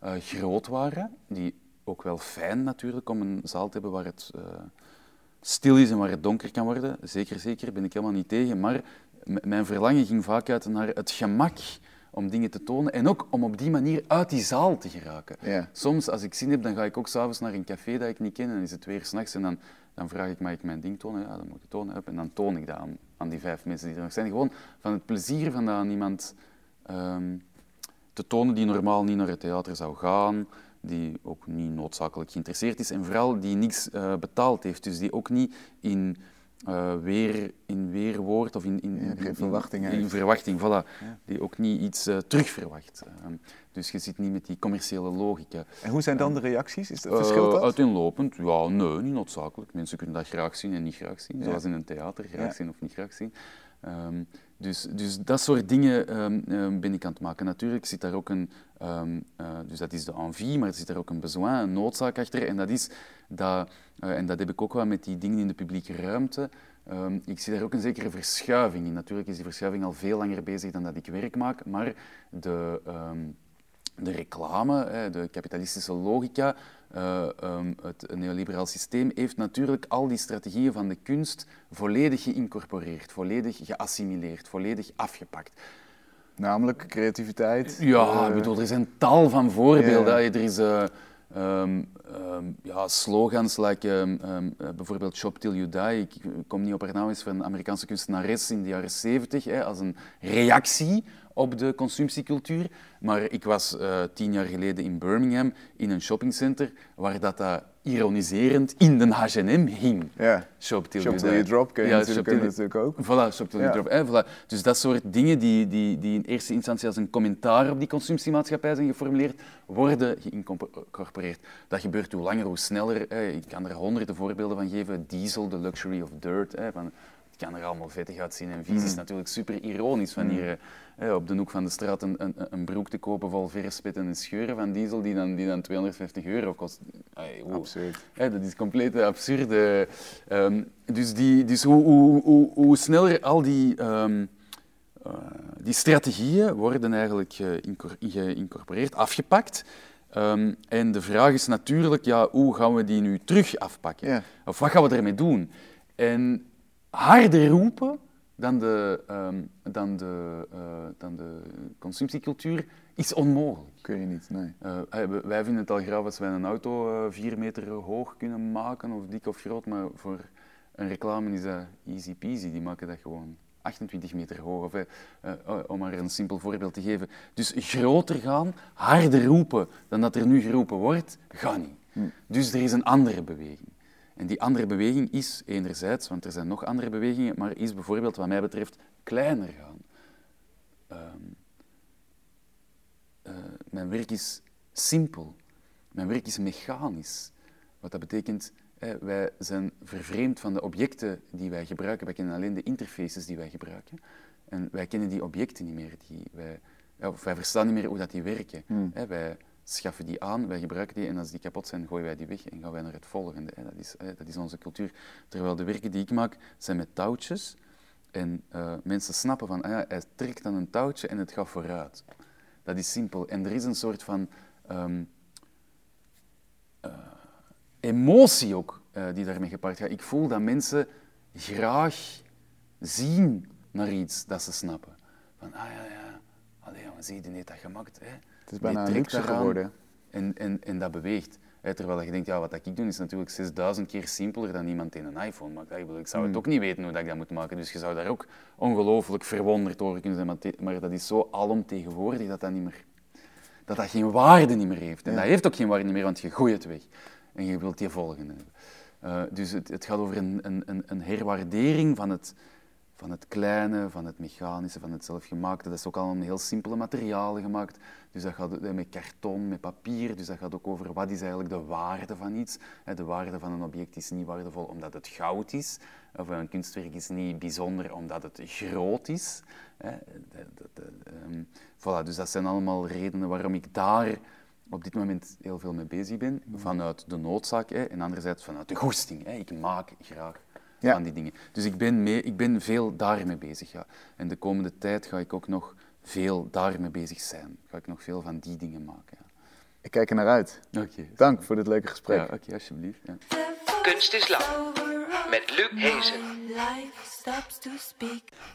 groot waren, die ook wel fijn natuurlijk om een zaal te hebben waar het eh, stil is en waar het donker kan worden. Zeker, zeker, ben ik helemaal niet tegen. Maar mijn verlangen ging vaak uit naar het gemak om dingen te tonen en ook om op die manier uit die zaal te geraken. Ja. Soms, als ik zin heb, dan ga ik ook s'avonds naar een café dat ik niet ken en dan is het weer s'nachts en dan, dan vraag ik, mag ik mijn ding tonen? Ja, dan moet ik het tonen. En dan toon ik dat aan, aan die vijf mensen die er nog zijn. Gewoon van het plezier van dat aan iemand ehm, te tonen die normaal niet naar het theater zou gaan, die ook niet noodzakelijk geïnteresseerd is en vooral die niks eh, betaald heeft. Dus die ook niet in, eh, weer, in weerwoord of in, in, in- verwachting in, verwachting, voilà. Die ook niet iets eh, terugverwacht. Ehm, dus je zit niet met die commerciële logica. En hoe zijn dan de reacties? Is dat, verschilt dat? Uiteenlopend, ja, nee, niet noodzakelijk. Mensen kunnen dat graag zien en niet graag zien, Ja. zoals in een theater, graag Ja. zien of niet graag zien. Ehm, dus, dus dat soort dingen ehm, ehm, ben ik aan het maken. Natuurlijk zit daar ook een, ehm, eh, dus dat is de envie, maar er zit daar ook een besoin, een noodzaak achter. En dat is dat, eh, en dat heb ik ook wel met die dingen in de publieke ruimte. Ehm, ik zie daar ook een zekere verschuiving in. Natuurlijk is die verschuiving al veel langer bezig dan dat ik werk maak, maar de, ehm, de reclame, de kapitalistische logica, eh, het neoliberaal systeem heeft natuurlijk al die strategieën van de kunst volledig geïncorporeerd, volledig geassimileerd, volledig afgepakt. Namelijk creativiteit. Ja, eh, ik bedoel, er zijn tal van voorbeelden. Hè. Er is eh, ehm, ehm, ja, slogans like ehm, eh, bijvoorbeeld Shop Till You Die. Ik kom niet op haar naam, is van een Amerikaanse kunstenares in de jaren 70, hè, als een reactie op de consumptiecultuur. Maar ik was eh, tien jaar geleden in Birmingham in een shoppingcenter waar dat, dat ironiserend in de H&M hing. Ja. Shop Till Shop Till. You Drop ken je Ja, natuurlijk, Till natuurlijk ook. Voilà, shop till you drop. hè, voilà. Dus dat soort dingen die, die, die in eerste instantie als een commentaar op die consumptiemaatschappij zijn geformuleerd, worden geïncorporeerd. Dat gebeurt hoe langer, hoe sneller. Hè. Ik kan er honderden voorbeelden van geven. Diesel, The Luxury of Dirt. Hè, van, het kan er allemaal vettig uitzien. En vies is Mm. natuurlijk super ironisch van hier eh, hè, op de hoek van de straat een, een, een broek te kopen vol verspitten en scheuren van diesel die dan, die dan 250 euro kost. Hoe- Absurd. dat is compleet absurde. Ehm, dus die, dus hoe, hoe, hoe, hoe sneller al die, ehm, eh, die strategieën worden eigenlijk geïncor- geïncorporeerd, afgepakt. Ehm, en de vraag is natuurlijk, ja, hoe gaan we die nu terug afpakken? Ja. Of wat gaan we ermee doen? En harder roepen dan de, ehm, dan de, eh, dan de consumptiecultuur is onmogelijk. Kun je niet, nee. We- wij vinden het al graag als wij een auto eh, vier meter hoog kunnen maken, of dik of groot, maar voor een reclame is dat easy peasy. Die maken dat gewoon 28 meter hoog. Of, eh, om maar een simpel voorbeeld te geven. Dus groter gaan, harder roepen dan dat er nu geroepen wordt, gaat niet. Dus er is een andere beweging. En die andere beweging is enerzijds, want er zijn nog andere bewegingen, maar is bijvoorbeeld wat mij betreft kleiner gaan. Ehm, eh, mijn werk is simpel. Mijn werk is mechanisch. Wat dat betekent, wij zijn vervreemd van de objecten die wij gebruiken. Wij kennen alleen de interfaces die wij gebruiken. En wij kennen die objecten niet meer. Die wij, ja, of wij verstaan niet meer hoe dat die werken. Hè, wij schaffen die aan, wij gebruiken die en als die kapot zijn, gooien wij die weg en gaan wij naar het volgende. Dat, is, dat is onze cultuur. Terwijl de werken die ik maak, zijn met touwtjes. En eh, mensen snappen van, ah ja, hij trekt aan een touwtje en het gaat vooruit. Dat is simpel. En er is een soort van ehm, eh, emotie ook eh, die daarmee gepaard gaat. Ik voel dat mensen graag zien naar iets dat ze snappen. Van, ah ja, ja, allee zie je, die heeft dat gemaakt. Hè. Het is bijna luxe geworden. En, en, en dat beweegt. Hè, terwijl je denkt, ja, wat ik doe is natuurlijk 6000 keer simpeler dan iemand in een iPhone maakt. Ik, bedoel, ik zou Hmm. het ook niet weten hoe dat ik dat moet maken, dus je zou daar ook ongelooflijk verwonderd over kunnen zijn. Maar, te- maar dat is zo alomtegenwoordig dat dat niet meer dat dat geen waarde niet meer heeft. En Ja. dat heeft ook geen waarde meer, want je gooit het weg. En je wilt die volgende hebben. Eh, dus het, het gaat over een, een- een herwaardering van het, van het kleine, van het mechanische, van het zelfgemaakte. Dat is ook allemaal met heel simpele materialen gemaakt. Dus dat gaat eh, met karton, met papier. Dus dat gaat ook over wat is eigenlijk de waarde van iets. De waarde van een object is niet waardevol omdat het goud is. Of een kunstwerk is niet bijzonder omdat het groot is. Ehm, voilà, dus dat zijn allemaal redenen waarom ik daar op dit moment heel veel mee bezig ben. Vanuit de noodzaak en anderzijds vanuit de goesting. Ik maak graag Ja. van die dingen. Dus ik ben, mee, ik ben veel daarmee bezig. Ja. En de komende tijd ga ik ook nog veel daarmee bezig zijn. Ga ik nog veel van die dingen maken. Ik kijk er naar uit. Ja. Oké. Dank voor dit leuke gesprek. Ja, oké, alsjeblieft. Ja. Kunst is lang. met Luc Hezen.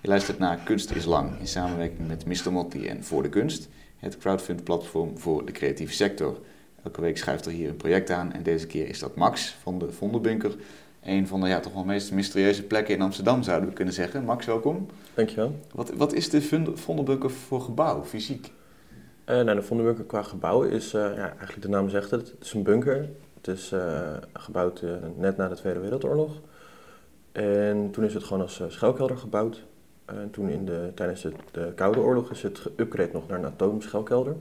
Je luistert naar Kunst is Lang in samenwerking met Mr. Motti en Voor de Kunst, het crowdfund-platform voor de creatieve sector. Elke week schuift er hier een project aan en deze keer is dat Max van de Vondelbunker. Een van de ja, toch wel meest mysterieuze plekken in Amsterdam zouden we kunnen zeggen. Max, welkom. Dankjewel. Wat, wat is de Vond- Vondelbunker voor gebouw, fysiek? Eh nou, de Vondelbunker qua gebouw is, eh, ja, eigenlijk de naam zegt het, het is een bunker. Het is eh, gebouwd net na de Tweede Wereldoorlog. En toen is het gewoon als schuilkelder gebouwd. En toen in de, tijdens de, de Koude Oorlog is het geüpgrade nog naar een atoomschuilkelder.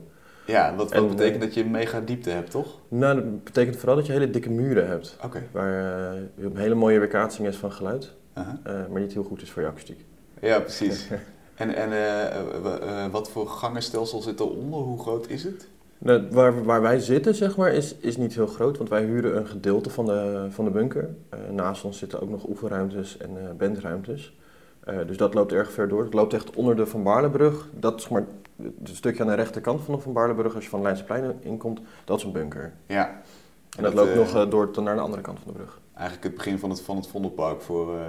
Ja, wat, wat En, betekent eh, dat je mega diepte hebt, toch? Nou, dat betekent vooral dat je hele dikke muren hebt. Oké. Waar eh, een hele mooie weerkaatsing is van geluid, eh, maar niet heel goed is voor je akoestiek. Ja, precies. En, en wat voor gangenstelsel zit eronder? Hoe groot is het? Nou, waar, waar wij zitten, zeg maar, is, is niet heel groot, want wij huren een gedeelte van de, van de bunker. Naast ons zitten ook nog oefenruimtes en bandruimtes. Eh, dus dat loopt erg ver door. Het loopt echt onder de Van Baarlebrug. Dat is maar het stukje aan de rechterkant van de Van Baarlebrug, als je van Leidseplein inkomt, dat is een bunker. Ja. En dat, dat, loopt eh, nog eh, door tot naar de andere kant van de brug. Eigenlijk het begin van het, van het Vondelpark. Voor, eh,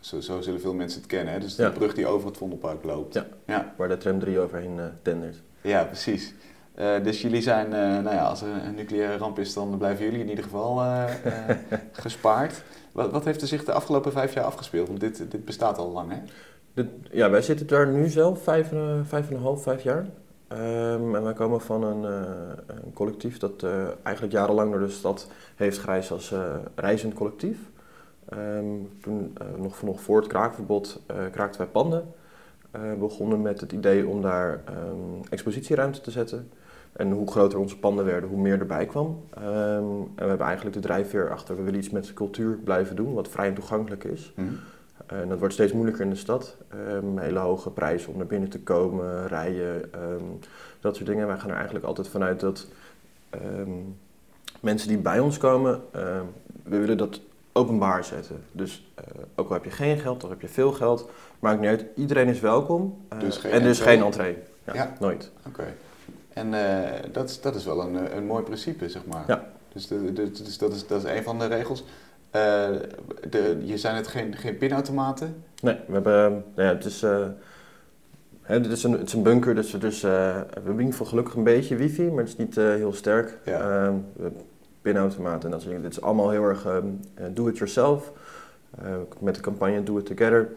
zo, zo zullen veel mensen het kennen. Hè? Dus de Ja. brug die over het Vondelpark loopt. Ja. Ja, Waar de tram 3 overheen eh, tendert. ja precies. Eh, dus jullie zijn, eh, nou ja, als er een nucleaire ramp is, dan blijven jullie in ieder geval eh, eh, gespaard. Wat, wat heeft er zich de afgelopen vijf jaar afgespeeld? Want dit, dit bestaat al lang, hè? Ja, wij zitten daar nu zelf vijf, en, eh, vijf en een half, vijf jaar. Ehm, en wij komen van een, eh, een collectief dat eh, eigenlijk jarenlang door de stad heeft gereisd als reizend collectief. Ehm, toen, nog, nog voor het kraakverbod, kraakten wij panden. We begonnen met het idee om daar ehm, expositieruimte te zetten. En hoe groter onze panden werden, hoe meer erbij kwam. Ehm, en we hebben eigenlijk de drijfveer achter, we willen iets met cultuur blijven doen, wat vrij en toegankelijk is. Hm? En dat wordt steeds moeilijker in de stad. Ehm, hele hoge prijzen om naar binnen te komen, rijden, ehm, dat soort dingen. Wij gaan er eigenlijk altijd vanuit dat mensen die bij ons komen, we willen dat openbaar zetten. Dus eh, ook al heb je geen geld, of heb je veel geld, maakt niet uit. Iedereen is welkom. Eh, Dus geen en dus geen entree. Ja, Ja. nooit. Oké. En eh, dat, is, dat is wel een, eh, een mooi principe, zeg maar. Ja. Dus, de, de- dus dat, is, dat is een van de regels. Eh, de, je zijn het geen, geen pinautomaten? Nee, we hebben, nou ja, het is, hè, dit is een, het is een bunker, dus, dus we hebben in ieder geval gelukkig een beetje wifi, maar het is niet heel sterk. Ja. Ehm, we hebben pinautomaten en dat soort dingen. Dit is allemaal heel erg ehm, eh, do it yourself, eh, met de campagne Do It Together.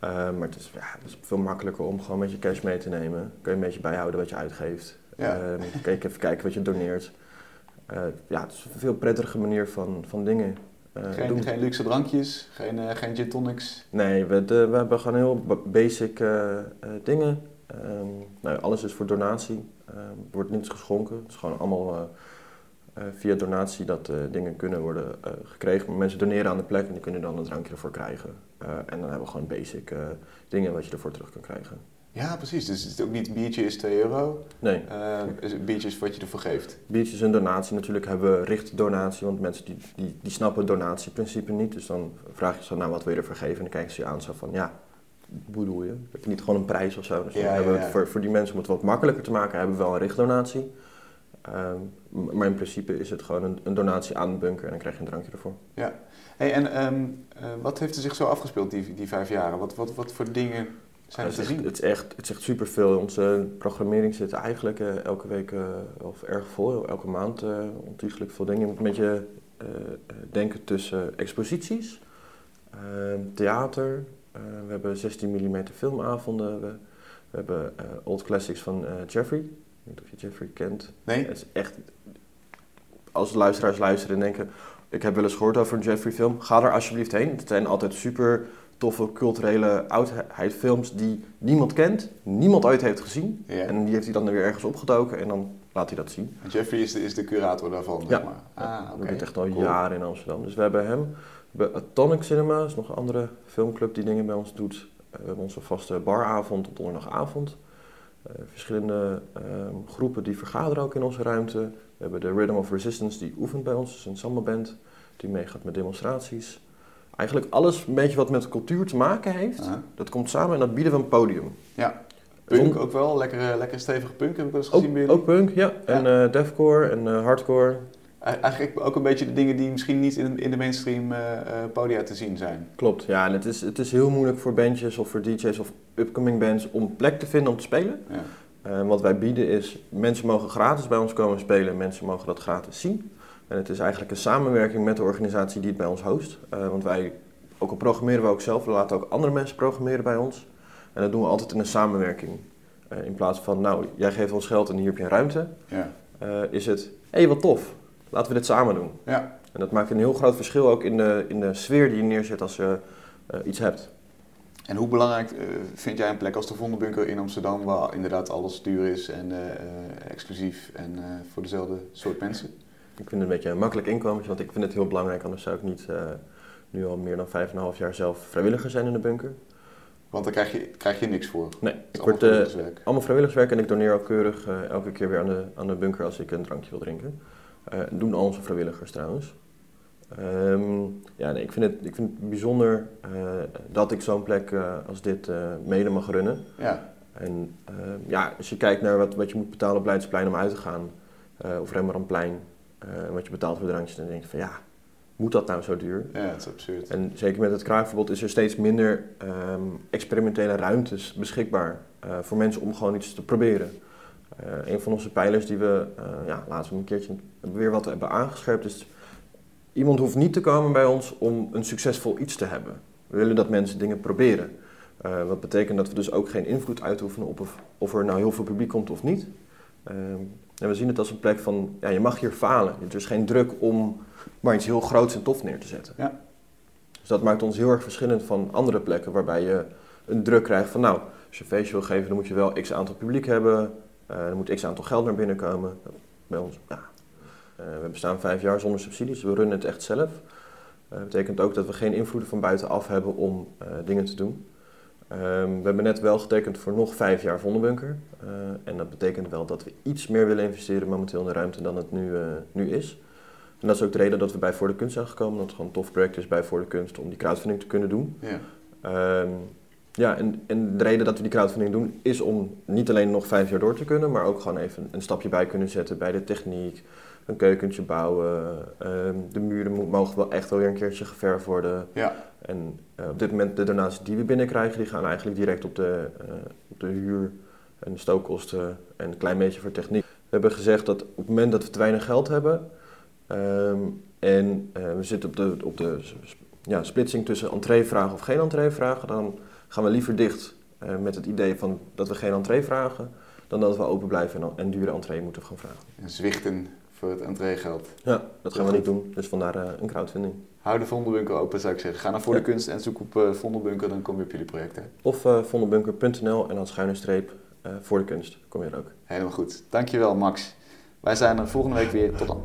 Ehm, maar het is, ja, het is veel makkelijker om gewoon met je cash mee te nemen. Kun je een beetje bijhouden wat je uitgeeft. Ja. Ehm, kun je even kijken wat je doneert. Eh, ja, het is een veel prettige manier van, van dingen eh, Geen, doen. geen luxe drankjes? Geen, eh, geen gin tonics? Nee, we, de- we hebben gewoon heel ba- basic eh, eh, dingen. Ehm, nou, alles is voor donatie. Ehm, er wordt niets geschonken. Het is gewoon allemaal eh, eh, via donatie dat eh, dingen kunnen worden eh, gekregen. Maar mensen doneren aan de plek en die kunnen dan een drankje ervoor krijgen. Eh, en dan hebben we gewoon basic eh, dingen wat je ervoor terug kan krijgen. Ja, precies. Dus het is ook niet biertje is 2 euro. Nee, Eh, is- biertje is wat je ervoor geeft. biertjes en donatie. Natuurlijk hebben we richtdonatie, want mensen die, die, die snappen het donatieprincipe niet. Dus dan vraag je ze, nou wat wil je ervoor geven? En dan kijken ze je aan zo van, ja, hoe bedoel je? Heb je niet gewoon een prijs of zo? Dus Ja, ja, hebben ja. voor, voor die mensen om het wat makkelijker te maken, hebben we wel een richtdonatie. Ehm, maar in principe is het gewoon een, een donatie aan de bunker en dan krijg je een drankje ervoor. Hey, en ehm, eh, wat heeft er zich zo afgespeeld die, die vijf jaren? Wat, wat, wat voor dingen zijn het, is echt, zien? het, is echt, het is echt superveel. Onze programmering zit eigenlijk eh, elke week eh, of erg vol, elke maand eh ontiegelijk veel dingen. Je moet een beetje denken tussen exposities, eh, theater. we hebben 16 mm filmavonden. We, we hebben old classics van Jeffrey. Ik weet niet of je Jeffrey kent. Nee? Het is echt... Als luisteraars luisteren en denken... Ik heb wel eens gehoord over een Jeffrey film. Ga er alsjeblieft heen. Het zijn altijd super toffe culturele oudheidfilms die niemand kent. Niemand ooit heeft gezien. Ja. En die heeft hij dan weer ergens opgedoken en dan laat hij dat zien. Jeffrey is de, is de curator daarvan, zeg Ja. maar. Ah, oké. Dat doet echt al Cool. jaren in Amsterdam. Dus we hebben hem. We hebben Atomic Cinema, is nog een andere filmclub die dingen bij ons doet. Eh, we hebben onze vaste baravond op donderdagavond. Eh, verschillende ehm, groepen die vergaderen ook in onze ruimte. We hebben de Rhythm of Resistance die oefent bij ons, dat is een samba-band die meegaat met demonstraties. Eigenlijk alles een beetje wat met cultuur te maken heeft, dat komt samen en dat bieden we een podium. Ja. Punk Zon- ook wel, lekker, lekker stevige punk heb ik wel eens gezien Ook, ook punk, ja. En eh deathcore en eh, hardcore. Eigenlijk ook een beetje de dingen die misschien niet in, in de mainstream eh, podia te zien zijn. Klopt, ja. En het is, het is heel moeilijk voor bandjes of voor DJ's of upcoming bands om plek te vinden om te spelen. Ja. Wat wij bieden is, mensen mogen gratis bij ons komen spelen, mensen mogen dat gratis zien. En het is eigenlijk een samenwerking met de organisatie die het bij ons host. Eh, want wij, ook al programmeren we ook zelf, we laten ook andere mensen programmeren bij ons. En dat doen we altijd in een samenwerking. Eh, in plaats van, nou, jij geeft ons geld en hier heb je ruimte, Ja. eh, is het, hé, hey, wat tof, laten we dit samen doen. Ja. En dat maakt een heel groot verschil ook in de, in de sfeer die je neerzet als je iets hebt. En hoe belangrijk vind jij een plek als de Vondelbunker in Amsterdam, waar inderdaad alles duur is en exclusief en voor dezelfde soort mensen? Ik vind het een beetje een makkelijk inkomen, want ik vind het heel belangrijk, anders zou ik niet eh, nu al meer dan 5,5 jaar zelf vrijwilliger zijn in de bunker. Want daar krijg je, krijg je niks voor. Nee, ik allemaal word eh, vrijwilligerswerk. allemaal vrijwilligerswerk en ik doneer ook keurig eh, elke keer weer aan de, aan de bunker als ik een drankje wil drinken. Doen al onze vrijwilligers trouwens. Ehm, ja, nee, ik, vind het, ik vind het bijzonder dat ik zo'n plek als dit eh, mede mag runnen. Ja. En eh, ja, als je kijkt naar wat, wat je moet betalen op Leidseplein om uit te gaan, of Rembrandtplein, en wat je betaalt voor drankjes, dan denk je van ja, moet dat nou zo duur? ja, het is absurd. En zeker met het kraakverbod is er steeds minder ehm, experimentele ruimtes beschikbaar eh, voor mensen om gewoon iets te proberen. Eh, een van onze pijlers die we eh, ja, laatst een keertje weer wat hebben aangescherpt is... Iemand hoeft niet te komen bij ons om een succesvol iets te hebben. We willen dat mensen dingen proberen. Eh, wat betekent dat we dus ook geen invloed uitoefenen op of, of er nou heel veel publiek komt of niet. En we zien het als een plek van, ja, je mag hier falen. Er is geen druk om maar iets heel groots en tof neer te zetten. Ja. Dus dat maakt ons heel erg verschillend van andere plekken waarbij je een druk krijgt van nou, als je een feestje wil geven, dan moet je wel x aantal publiek hebben, eh er moet x aantal geld naar binnen komen. Bij ons, ja. Eh, we bestaan vijf jaar zonder subsidies, we runnen het echt zelf. Dat betekent ook dat we geen invloeden van buitenaf hebben om eh, dingen te doen. Ehm, we hebben net wel getekend voor nog vijf jaar Vondelbunker. Eh, en dat betekent wel dat we iets meer willen investeren momenteel in de ruimte dan het nu, eh, nu is. En dat is ook de reden dat we bij Voor de Kunst zijn gekomen. Dat het gewoon een tof project is bij Voor de Kunst om die crowdfunding te kunnen doen. Ja. Ehm, ja, en, en de reden dat we die crowdfunding doen is om niet alleen nog vijf jaar door te kunnen, maar ook gewoon even een stapje bij kunnen zetten bij de techniek. Een keukentje bouwen. ehm, de muren mo- mogen wel echt wel weer een keertje geverfd worden. Ja. En eh, op dit moment de donaties die we binnenkrijgen, die gaan eigenlijk direct op de, eh, op de huur en de stookkosten en een klein beetje voor techniek. We hebben gezegd dat op het moment dat we te weinig geld hebben ehm, en eh, we zitten op de, op de ja, splitsing tussen entree-vragen of geen entree-vragen, dan gaan we liever dicht met het idee van dat we geen entree vragen, dan dat we open blijven en, en dure entree moeten gaan vragen. En zwichten voor het entreegeld. Ja, dat gaan we niet doen, dus vandaar eh, een crowdfunding. Hou de Vondelbunker open, zou ik zeggen. Ga naar Voor de Ja. Kunst en zoek op Vondelbunker, dan kom je op jullie projecten. Of eh vondelbunker.nl en dan schuine streep voor de kunst, kom je er ook. Helemaal goed. Dankjewel, Max. Wij zijn er volgende week weer. Tot dan.